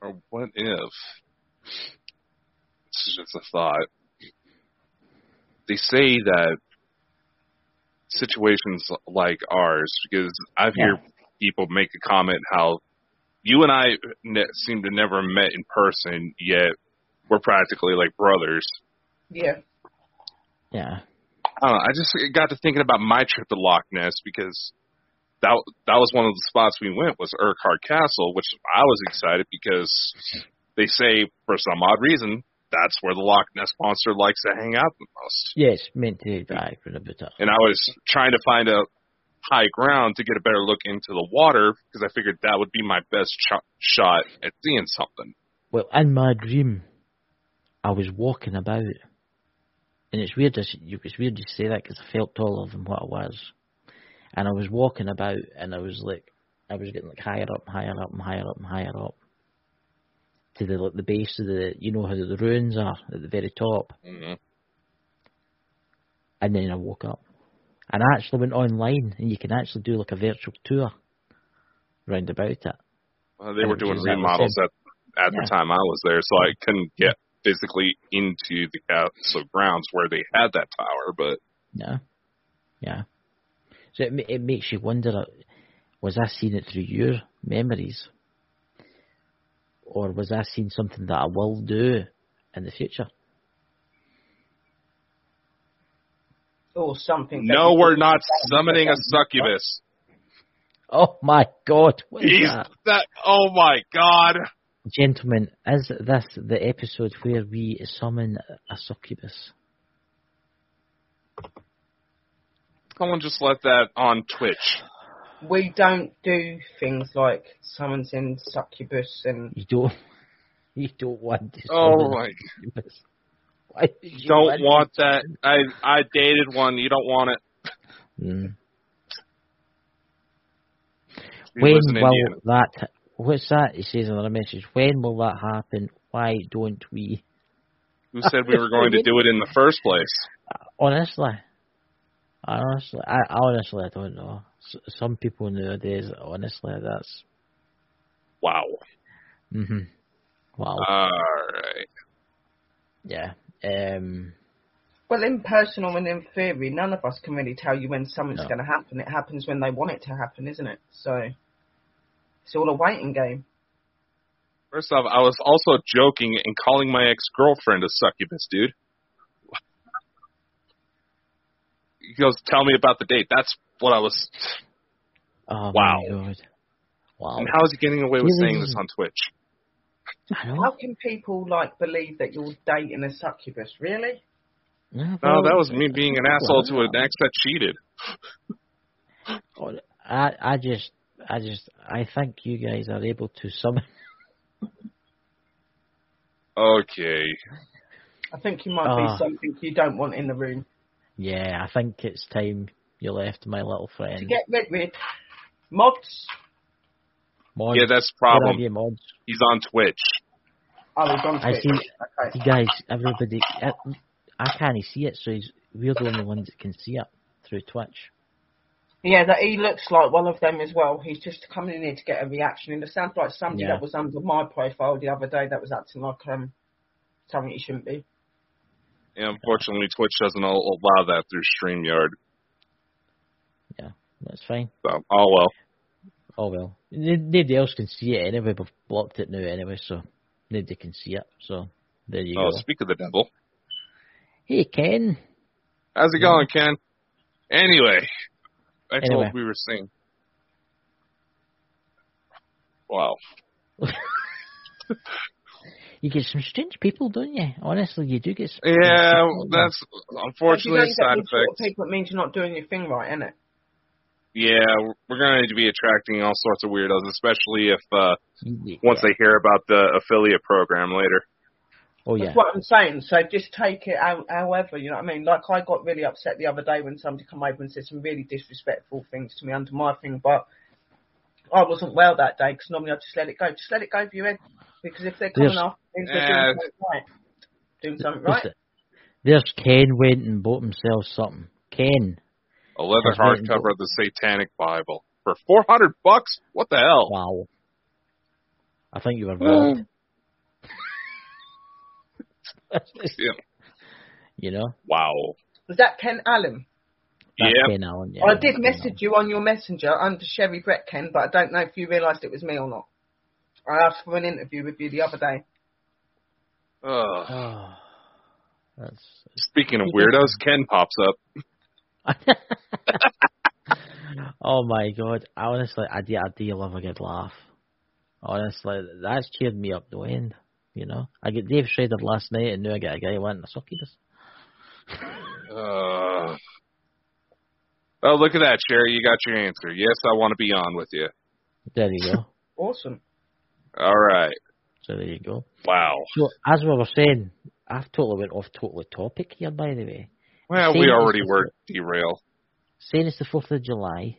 Or what if? This is just a thought. They say that situations like ours, because I've heard people make a comment how you and I ne- seem to never met in person, yet we're practically like brothers. Yeah. Yeah. I don't know. I just got to thinking about my trip to Loch Ness because that that was one of the spots we went was Urquhart Castle, which I was excited because they say for some odd reason that's where the Loch Ness monster likes to hang out the most. Yes, meant to die for a bit. And I was trying to find a high ground to get a better look into the water because I figured that would be my best ch- shot at seeing something. Well, in my dream, I was walking about, and it's weird. It's weird to say that because I felt taller than what I was, and I was walking about, and I was like, I was getting like higher up, and higher up, and higher up, and higher up. To the like, the base of the, you know how the ruins are at the very top, hmm and then I woke up, and I actually went online, and you can actually do like a virtual tour round about it. Uh, they And were doing at remodels at at the time I was there, so I couldn't get physically into the castle grounds where they had that tower. But Yeah, yeah. So it it makes you wonder: uh, was I seeing it through your memories, or was I seeing something that I will do in the future? Or something. no, we're didn't summoning a succubus. Oh my God! What is He's that? that. Oh my god! Gentlemen, is this the episode where we summon a succubus? Someone just let that on Twitch. We don't do things like summons in succubus and You don't. [laughs] You don't want to. Oh summon a my! succubus. Why you Don't want to- that. I I dated one. You don't want it. Mm. When will Indiana. that? What's that? He says another message. When will that happen? Why don't we? Who said we were going to do it in the first place? [laughs] Honestly, honestly, I honestly I don't know. S- some people nowadays, honestly, that's Wow. hmm wow, All right. yeah. Um, well, in personal and in theory, none of us can really tell you when something's No. going to happen. It happens when they want it to happen, isn't it? So it's all a waiting game. First off, I was also joking and calling my ex girlfriend a succubus, dude. He goes, "Tell me about the date." That's what I was. oh Wow. my god, wow. And how is he getting away with saying this on Twitch? How can people like believe that you're dating a succubus? Really? Yeah, No, that was me being an asshole to an ex that cheated. I I just I just I think you guys are able to summon. [laughs] Okay. I think you might Ah. be something you don't want in the room. Yeah, I think it's time you left my little friend. To friend. get rid of mods. Mods, Yeah, that's the problem. you, mods? He's on Twitch. Oh, he's on I see. Okay. You guys, everybody, I, I can't see it, so he's, we're the only ones that can see it through Twitch. Yeah, that he looks like one of them as well. He's just coming in here to get a reaction, and it sounds like somebody Yeah. that was under my profile the other day that was acting like um something he shouldn't be. Yeah, unfortunately, Twitch doesn't al- allow that through StreamYard. Yeah, that's fine. So, oh well. Oh well. N- Nobody else can see it anyway. We've blocked it now anyway, so nobody can see it. So there you go. Oh, go. speak of the devil. Hey Ken. How's it going, Ken? Anyway, I Anyway. told we were saying. Wow. [laughs] You get some strange people, don't you? Honestly, you do get. Some Yeah, people, that's If you unfortunately don't a side these sort of effect. people, it means you're not doing your thing right, isn't it? Yeah, we're going to be attracting all sorts of weirdos, especially if uh Yeah. once they hear about the affiliate program later. Oh yeah. That's what I'm saying. So just take it out, however, you know what I mean? Like I got really upset the other day when somebody come over and said some really disrespectful things to me under my thing, but I wasn't well that day because normally I just let it go. Just let it go for your head. Because if they're coming There's- after things, they're Yeah. doing something right. Doing something right. There's Ken went and bought himself something. Ken. A leather hardcover of the Satanic Bible for four hundred bucks. What the hell? Wow. I think you were mm. robbed. [laughs] Yeah. You know? Wow. Was that Ken Allen? That's Yep. Ken Allen. Yeah, I did Ken message you on your messenger under Sherry Brett Ken, but I don't know if you realised it was me or not. I asked for an interview with you the other day. Ugh. Oh, that's. Speaking of weirdos, Ken pops up. [laughs] oh my god! I honestly, I do, I do love a good laugh. Honestly, that's cheered me up the end. You know, I get Dave Schrader last night, and now I get a guy wanting a succubus. Uh, oh, look at that, Sherry. You got your answer. Yes, I want to be on with you. There you go. [laughs] Awesome. All right. So there you go. Wow. So as we were saying, I've totally went off totally topic here, by the way. Well, Saying we it's already the were derailed. Saying it's the Fourth of July,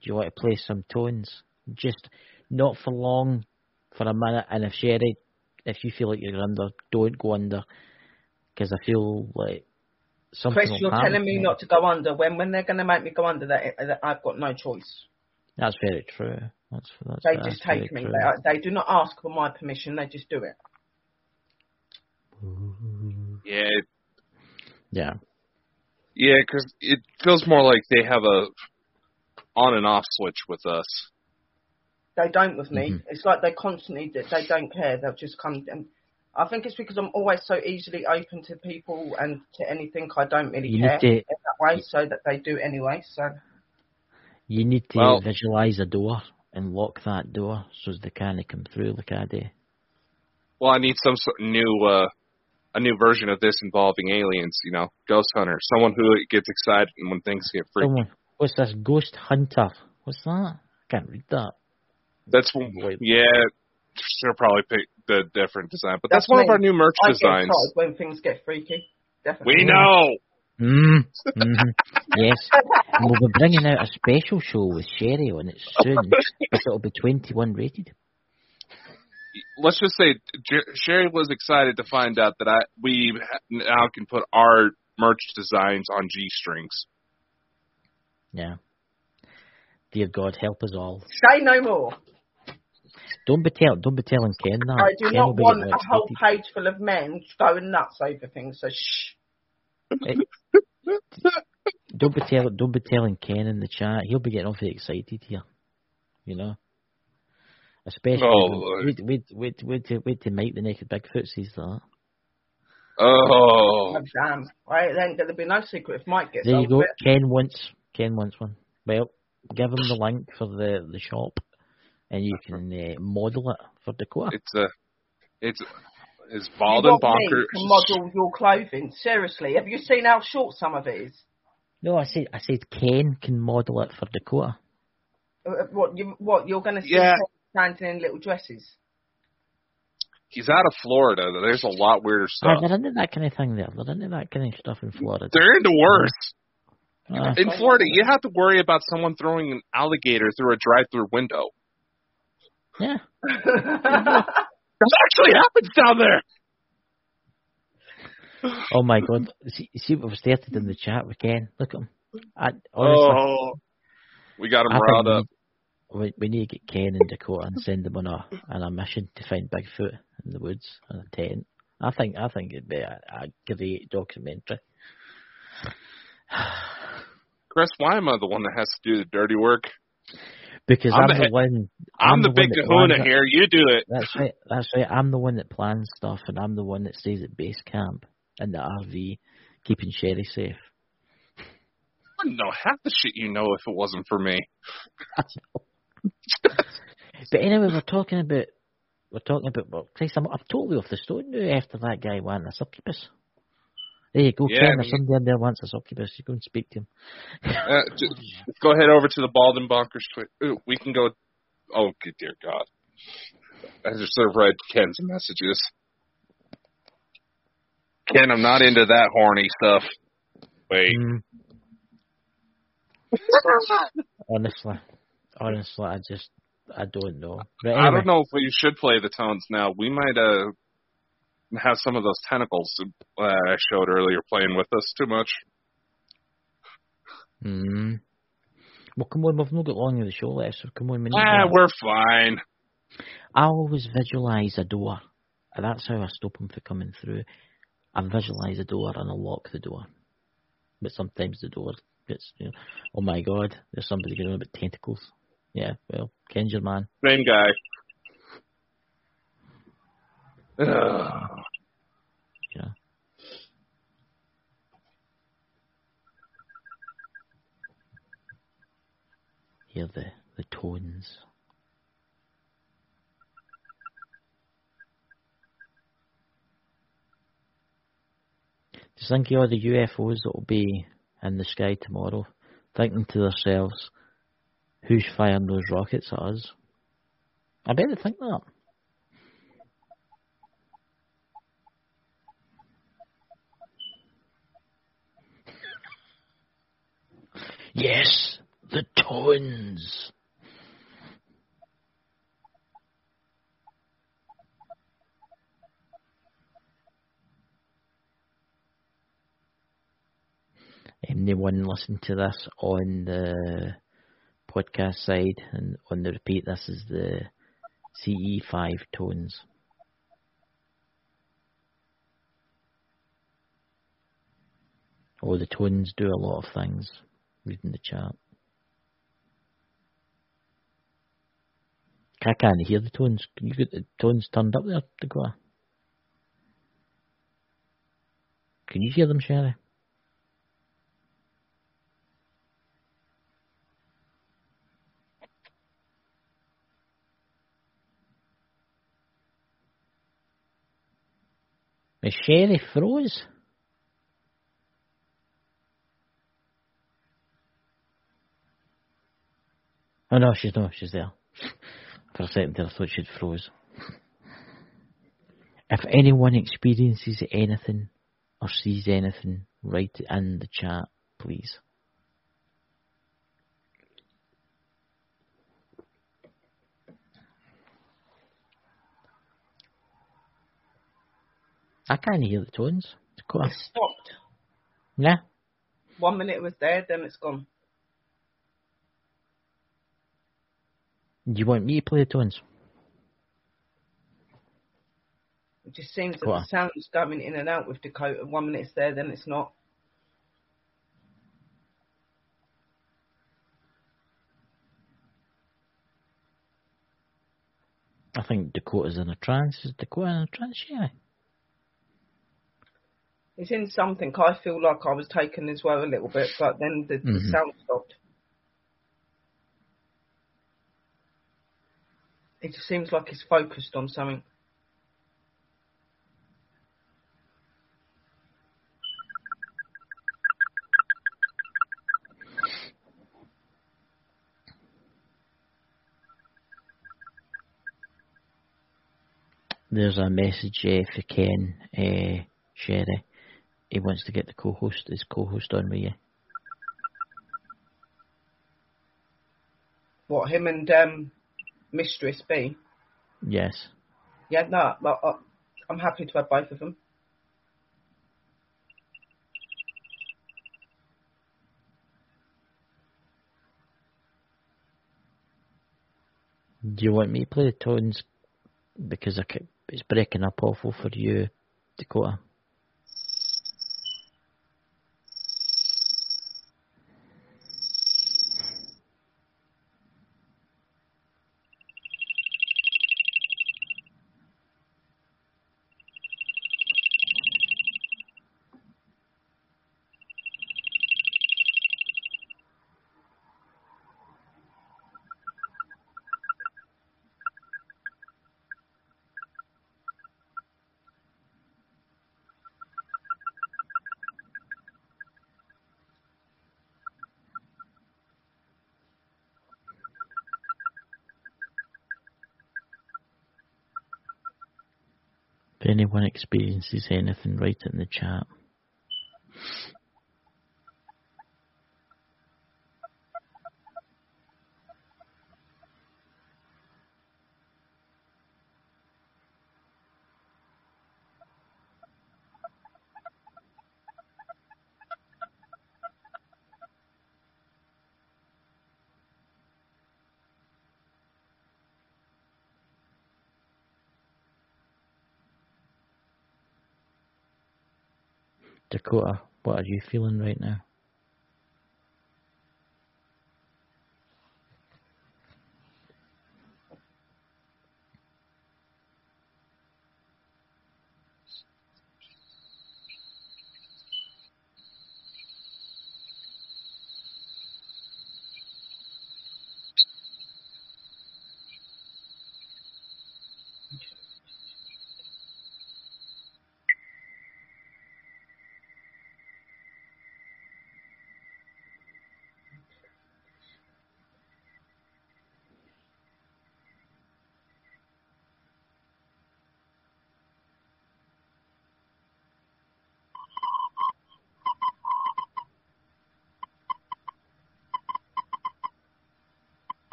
do you want to play some tones? Just not for long, for a minute. And if Sherry, if you feel like you're under, don't go under, because I feel like something. Chris, you're telling me not to go under. When when they're going to make me go under, that, that I've got no choice. That's very true. That's that's. They that's just very take me. true. They, uh, they do not ask for my permission. They just do it. Yeah, Yeah. yeah, because it feels more like they have a on and off switch with us. They don't with me. Mhm. It's like they constantly they don't care. They'll just come. And I think it's because I'm always so easily open to people and to anything. I don't really You care need to in that way, so that they do anyway. So you need to Well- visualize a door and lock that door so they can't come through like I do. Well, I need some sort of new, uh, a new version of this involving aliens. You know, Ghost Hunter, someone who gets excited when things get freaky. Someone, what's this? Ghost Hunter. What's that? I can't read that. That's Wait. yeah. She'll probably pick the different design, but that's, That's one of our new merch I designs. get when things get freaky. Definitely. We know. Mm, hmm Yes. And we'll be bringing out a special show with Sherry on it soon, [laughs] but it'll be 21 rated. Let's just say Jer- Sherry was excited to find out that I we now can put our merch designs on G strings. Yeah. Dear God, help us all. Say no more. Don't be tell, don't be telling Ken that. I do Ken not want getting a whole page full of men going nuts over things. So shh. Eh, don't be tell, don't be telling Ken in the chat. He'll be getting awfully excited here. You know. Especially Oh, when- Lord. wait, wait, wait, wait, till- wait till Mike the Naked Bigfoot sees that. Oh, Oh, damn. Right, then there'll be no secret if Mike gets There you hold go. it. Ken wants Ken wants one. Well, give him the link for the the shop, and you can uh, model it for Dakota. it's a, it's it's You bald and want me bonkers. to model your clothing. Seriously, have you seen how short some of it is? No, I said I said Ken can model it for Dakota. Uh, What you what you're going to see Yeah. standing in little dresses? He's out of Florida. There's a lot weirder Ah, stuff. they're into that kind of thing there. They're into that kind of stuff in Florida. They're into worse. Ah, In Florida, you have to worry about someone throwing an alligator through a drive-through window. Yeah. [laughs] That actually happens down there. [sighs] Oh my God! See, see what was started in the chat with Ken. Look at him. I, honestly, Oh, we got him I riled we up. need- We, we need to get Ken in Dakota and send them on a on a mission to find Bigfoot in the woods in a tent. I think I think it'd be a, a great documentary. [sighs] Chris, why am I the one that has to do the dirty work? Because I'm I'm, the the, one. I'm, the, one big kahuna here. You do it. That's right. That's right. I'm the one that plans stuff, and I'm the one that stays at base camp in the RV, keeping Sherry safe. I wouldn't know half the shit you know if it wasn't for me. [laughs] But anyway, we're talking about we're talking about well, Christ, I'm, I'm totally off the stone now after that guy wanting a succubus. There you go, Yeah, Ken. I mean- somebody in there wants a succubus, you go and speak to him. Uh, [laughs] just, go ahead over to the Bald and Bonkers. Ooh, we can go. Oh, good dear God. I just sort of read Ken's messages. Ken, I'm not into that horny stuff. Wait. Mm, honestly, honestly, I just I don't know. But I don't know if we should play the tones now. We might uh have some of those tentacles uh, I showed earlier playing with us too much. Mm. Well, come on, we've not got long of the show left, so come on. We need ah, we're fine. I always visualise a door, and that's how I stop them from coming through. I visualise a door and I lock the door. But sometimes the door gets, you know, oh my god, there's somebody going on about tentacles. Yeah, well, Ken's your man. Same guy. Ugh. Yeah. Hear the, the tones. Just think of the UFOs that will be in the sky tomorrow, thinking to themselves, who's firing those rockets at us? I bet they think that. [laughs] Yes, the tones. Anyone listen to this on the podcast side, and on the repeat, this is the CE5 tones. Oh, the tones do a lot of things. Reading the chat. I can't hear the tones. Can you get the tones turned up there, Dakota? Can you hear them, Sherry? Is Sherry froze? Oh no, she's no, she's there. For a second there, I thought she'd froze. If anyone experiences anything or sees anything, write it in the chat, please. I can't hear the tones. It's stopped. Yeah. One minute it was there, then it's gone. You want me to play the tones? It just seems that the sound's going in and out with Dakota. One minute it's there, then it's not. I think Dakota's in a trance. Is Dakota in a trance? Yeah. It's in something. I feel like I was taken as well a little bit, but then the, the Mhm. sound stopped. It just seems like it's focused on something. There's a message uh, for Ken uh, Sherry. He wants to get the co-host, his co-host on with you. What him and um, Mistress B? Yes. Yeah, no, uh, I'm happy to have both of them. Do you want me to play the tones? Because I ca- it's breaking up awful for you, Dakota. If anyone experiences anything, write it in the chat. Dakota, what are you feeling right now?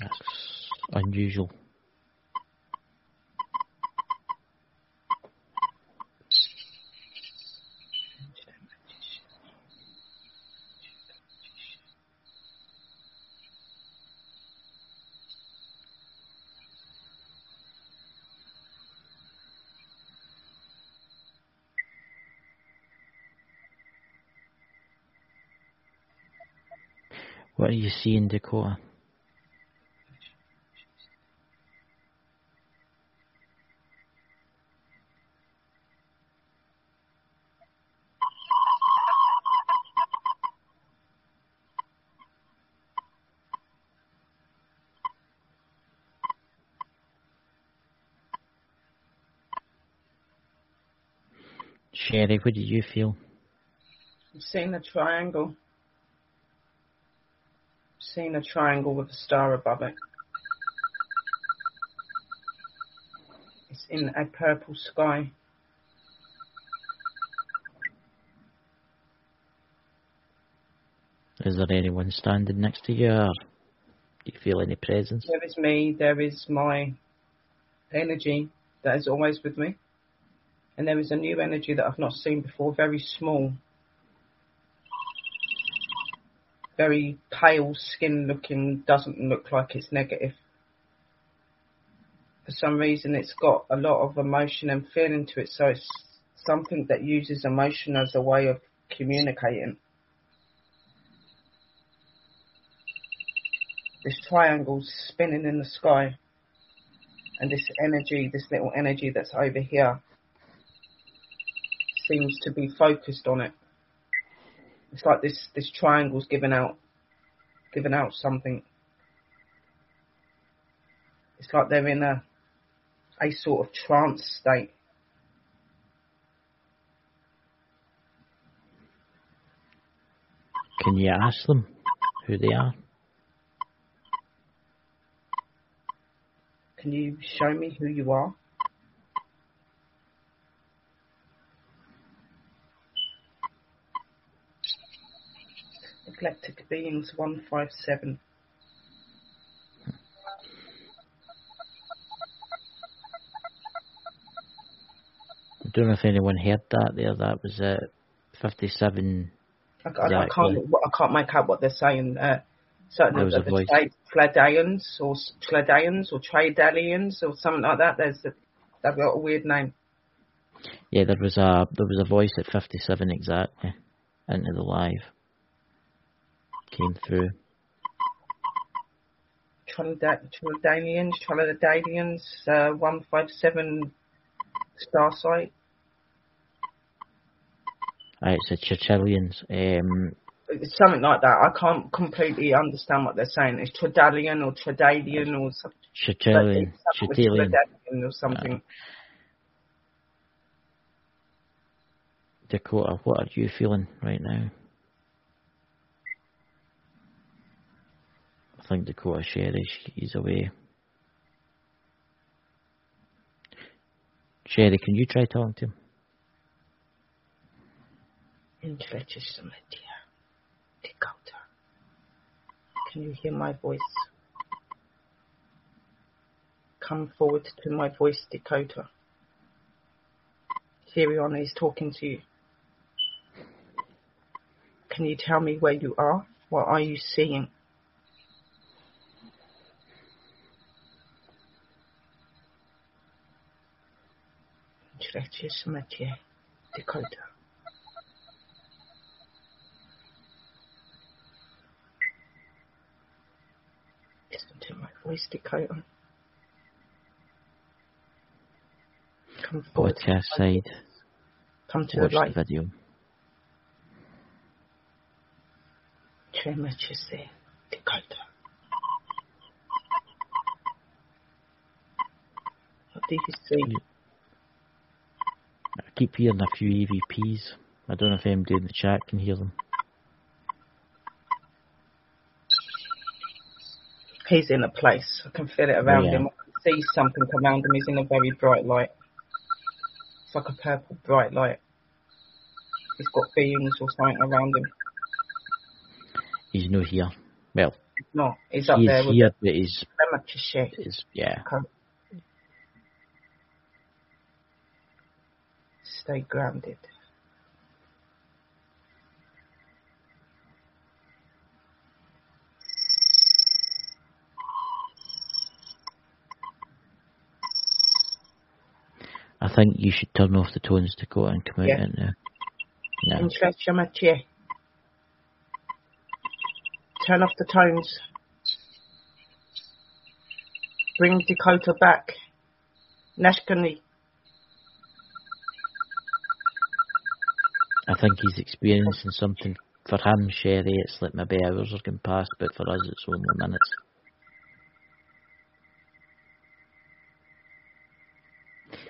That's unusual. What are you seeing, Dakota? Sherry, what did you feel? I'm seeing a triangle. Seeing a triangle with a star above it. It's in a purple sky. Is there anyone standing next to you, or do you feel any presence? There is me, there is my energy that is always with me. And there is a new energy that I've not seen before, very small. Very pale skin looking, doesn't look like it's negative. For some reason, it's got a lot of emotion and feeling to it, so it's something that uses emotion as a way of communicating. This triangle's spinning in the sky, and this energy, this little energy that's over here, seems to be focused on it. It's like this this triangle's giving out giving out something. It's like they're in a a sort of trance state. Can you ask them who they are? Can you show me who you are? Eclectic Beings 157. I don't know if anyone heard that there. That was uh, 57. I, I, I can't I can't make out what they're saying. Uh, certain There of was the, a the voice. trade Pleiadians or s- or Tradalians or something like that. There's a, they've got a weird name. Yeah, there was a there was a voice at 57 exactly into the live. Came through. Trinidadians, Trinidadians, uh, 157 star site. Uh, it's a Chichilians. Um, It's something like that. I can't completely understand what they're saying. It's Tridalian or Tridalian or something. Chichilian. Chitilian. or something. Dakota, what are you feeling right now? Think Dakota Sherry, she's away. Sherry, can you try talking to him? Interesting idea. Dakota. Can you hear my voice? Come forward to my voice, Dakota. Sirion is talking to you. Can you tell me where you are? What are you seeing? Interesting idea. Dakota. Listen to my voice, Dakota. Come forward. Podcast side. Come to Watch the light. the video. Tremachese, Dakota. What do you see? I keep hearing a few EVPs. I don't know if anybody in the chat can hear them. He's in a place. I can feel it around Yeah. him. I can see something around him. He's in a very bright light. It's like a purple bright light. He's got beings or something around him. He's no here. Well, No, he's up he's there with here, but he's, is yeah. Stay grounded. I think you should turn off the tones, to go and come out Yeah. into. Yeah. Tremachese. Turn off the tones. Bring Dakota back. Nashkani. I think he's experiencing something. For him, Sherry, it's like maybe hours are going past, but for us, it's only minutes.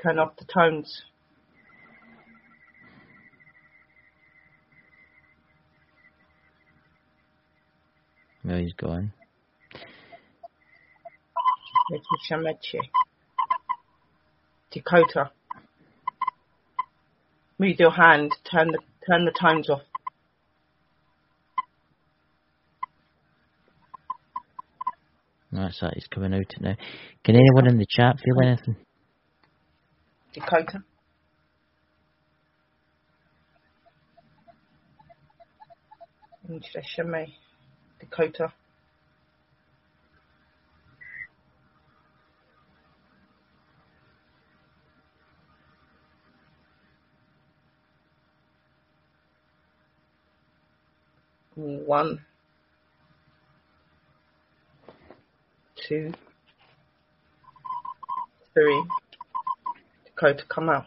Turn off the tones. Where he's going. Letitia Meche. Dakota. Move your hand. Turn the turn the tones off. That's that, he's coming out now. Can anyone in the chat feel anything? Dakota. May. Dakota. One, two, three. Dakota, come out.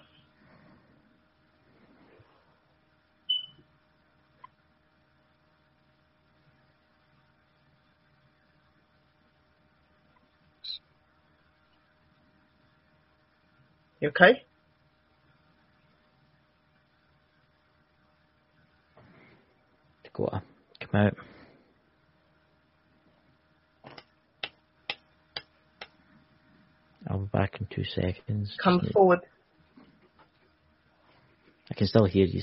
You okay? Dakota, come out. I'll be back in two seconds. Come Just need- forward. I can still hear you.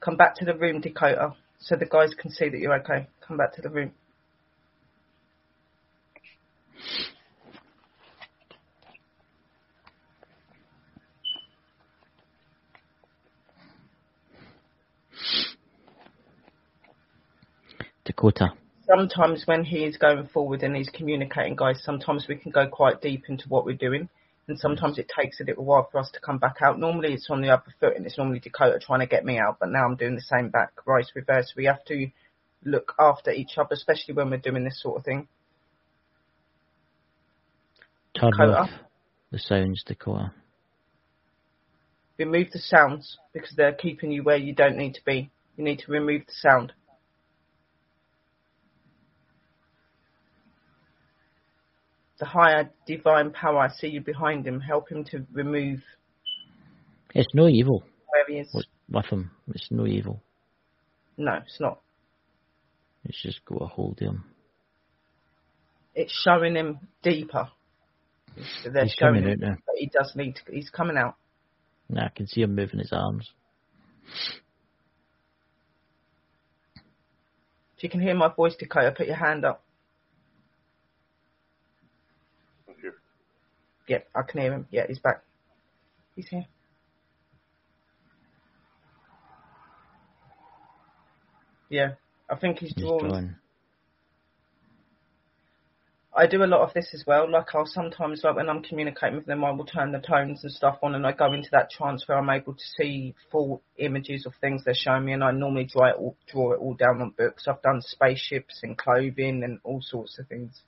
Come back to the room, Dakota, so the guys can see that you're okay. Come back to the room. Dakota, Sometimes when he's going forward and he's communicating, guys, sometimes we can go quite deep into what we're doing. And sometimes it takes a little while for us to come back out. Normally it's on the other foot and it's normally Dakota trying to get me out, but now I'm doing the same back, right, reverse. We have to look after each other, especially when we're doing this sort of thing. Dakota. the sounds, Dakota. Remove the sounds because they're keeping you where you don't need to be. You need to remove the sound. The higher divine power, I see you behind him. Help him to remove It's no evil where he is. with him. It's no evil. No, it's not. It's just got a hold him. It's showing him deeper. They're He's coming him out now. he does need to. He's coming out. Now I can see him moving his arms. If you can hear my voice, Dakota, put your hand up. Yep, I can hear him. Yeah, he's back. He's here. Yeah, I think he's He's drawn. drawing. I do a lot of this as well. Like I'll sometimes, like when I'm communicating with them, I will turn the tones and stuff on, and I go into that trance where I'm able to see full images of things they're showing me, and I normally draw it all, draw it all down on books. I've done spaceships and clothing and all sorts of things,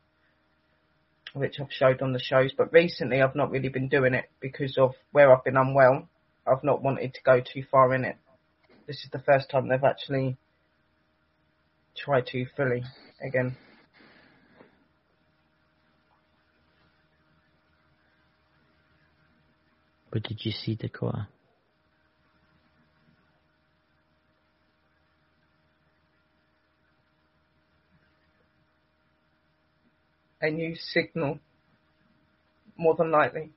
which I've showed on the shows. But recently, I've not really been doing it because of where I've been unwell. I've not wanted to go too far in it. This is the first time they've actually tried to fully again. What did you see, Dakota? A new signal, more than likely.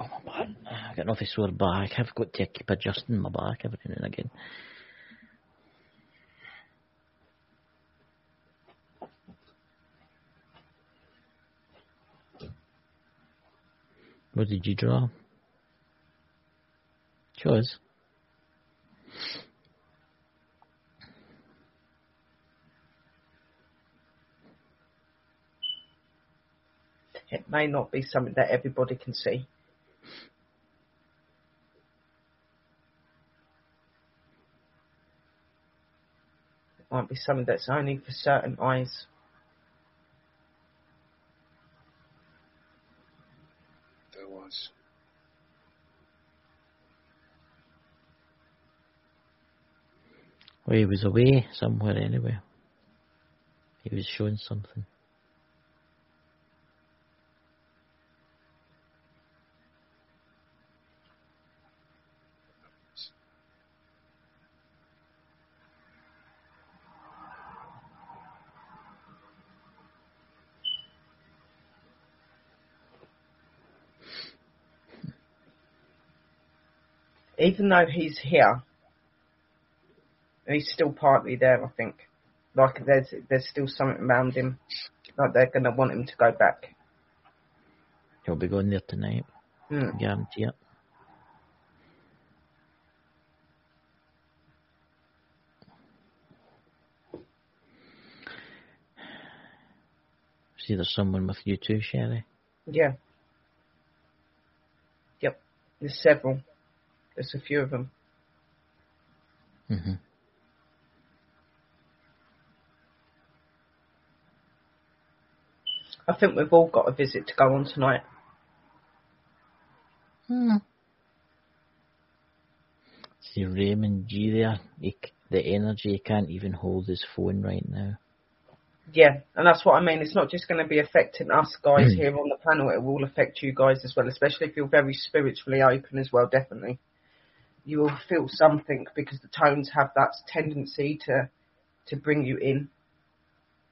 Oh, my back. Ah, I got an awful sore back. I've got to keep adjusting my back every now and again. What did you draw? Us. It may not be something that everybody can see. It might be something that's only for certain eyes. There was. Well, he was away somewhere anyway. He was showing something. Even though he's here, he's still partly there, I think. Like there's there's still something around him. Like they're gonna want him to go back. He'll be going there tonight. Hmm. Guarantee it. See, there's someone with you too, Sherry. Yeah. Yep. There's several. There's a few of them. hmm I think we've all got a visit to go on tonight. Hmm. See Raymond G there. He, the energy he can't even hold his phone right now. Yeah, and that's what I mean. It's not just going to be affecting us guys here on the panel. It will affect you guys as well, especially if you're very spiritually open as well. Definitely, you will feel something because the tones have that tendency to to bring you in.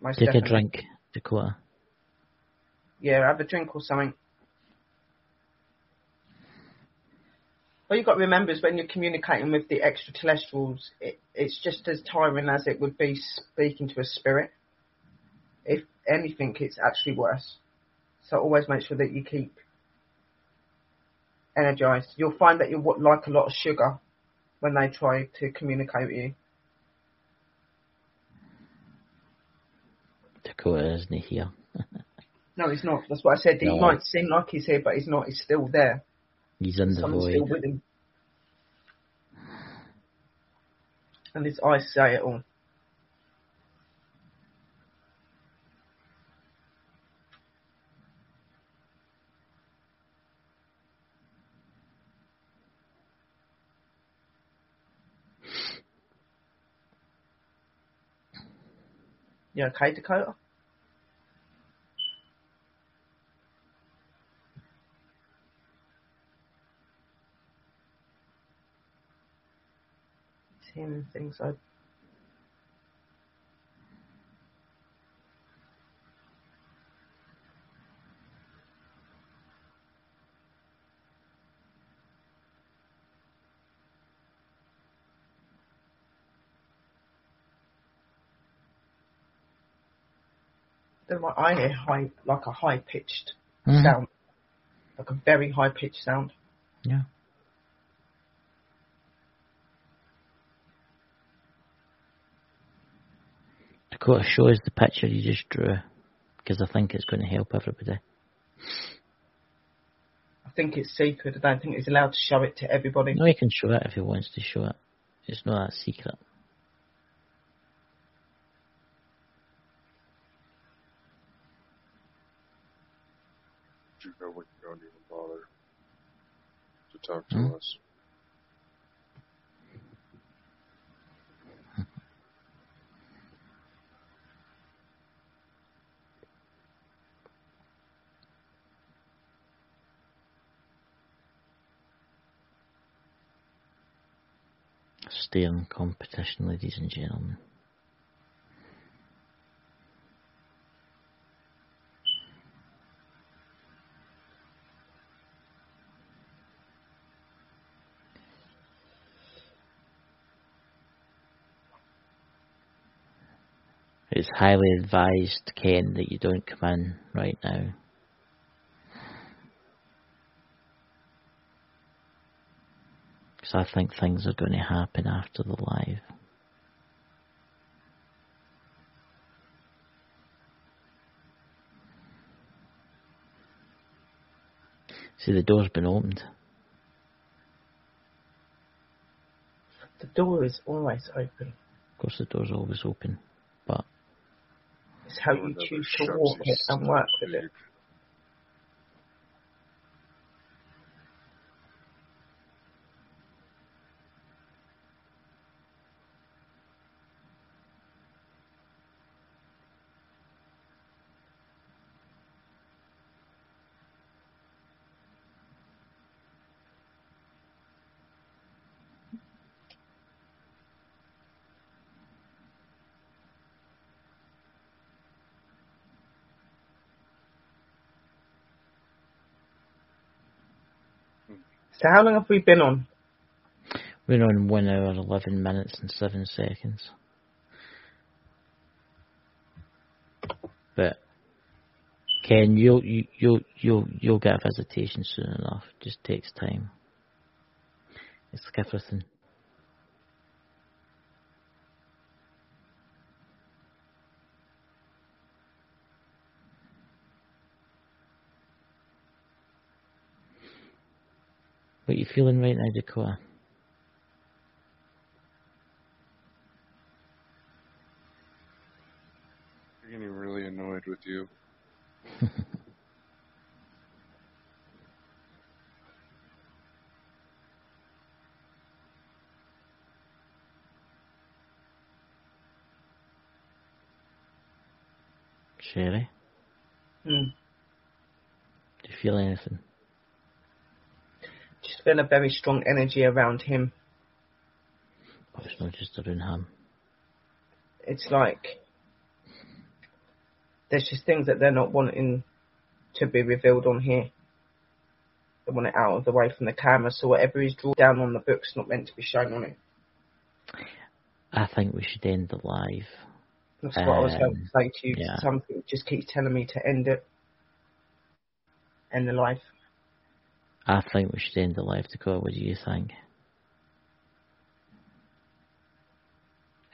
Most Take definitely. a drink, Dakota. Yeah, have a drink or something. What you've got to remember is when you're communicating with the extraterrestrials, it, it's just as tiring as it would be speaking to a spirit. If anything, it's actually worse. So always make sure that you keep energized. You'll find that you'll like a lot of sugar when they try to communicate with you. Dakota isn't here. [laughs] No, he's not. That's what I said. He No. might seem like he's here, but he's not. He's still there. He's in the Someone's still with him. And his eyes say it all. You okay, Dakota? Seeing things I Then my I hear high, like a high pitched Mhm. sound, like a very high pitched sound. Yeah. Dakota, show us the picture you just drew, because I think it's going to help everybody. I think it's secret. I don't think he's allowed to show it to everybody. No, he can show it if he wants to show it. It's not that secret. You know what you don't even bother to talk to Hmm? us. Staring competition, ladies and gentlemen. It's highly advised, Ken, that you don't come in right now. Because I think things are going to happen after the live. See, the door's been opened. The door is always open. Of course, the door's always open, but It's how you choose to walk it and work with it. So how long have we been on? we're on one hour, eleven minutes and seven seconds. But Ken, you'll you, you'll you'll you'll get a visitation soon enough. It just takes time. It's like everything. What you feeling right now, Dakota? I'm getting really annoyed with you. [laughs] Sherry, Hmm. do you feel anything? Just feel a very strong energy around him. Oh, it's not just him. It's like there's just things that they're not wanting to be revealed on here. They want it out of the way from the camera, so whatever is drawn down on the book's not meant to be shown on it. I think we should end the live. That's what I was going to Um, say to you. yeah. Something just keeps telling me to end it. End the life. I think we should end the live, to Dakota. What do you think?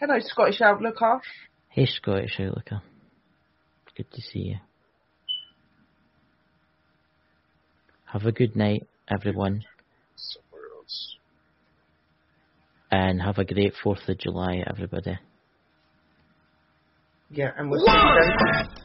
Hello, Scottish Outlooker. Hey, Scottish Outlooker. Good to see you. Have a good night, everyone, Somewhere else. and have a great 4th of July, everybody. Yeah, and we'll see you then.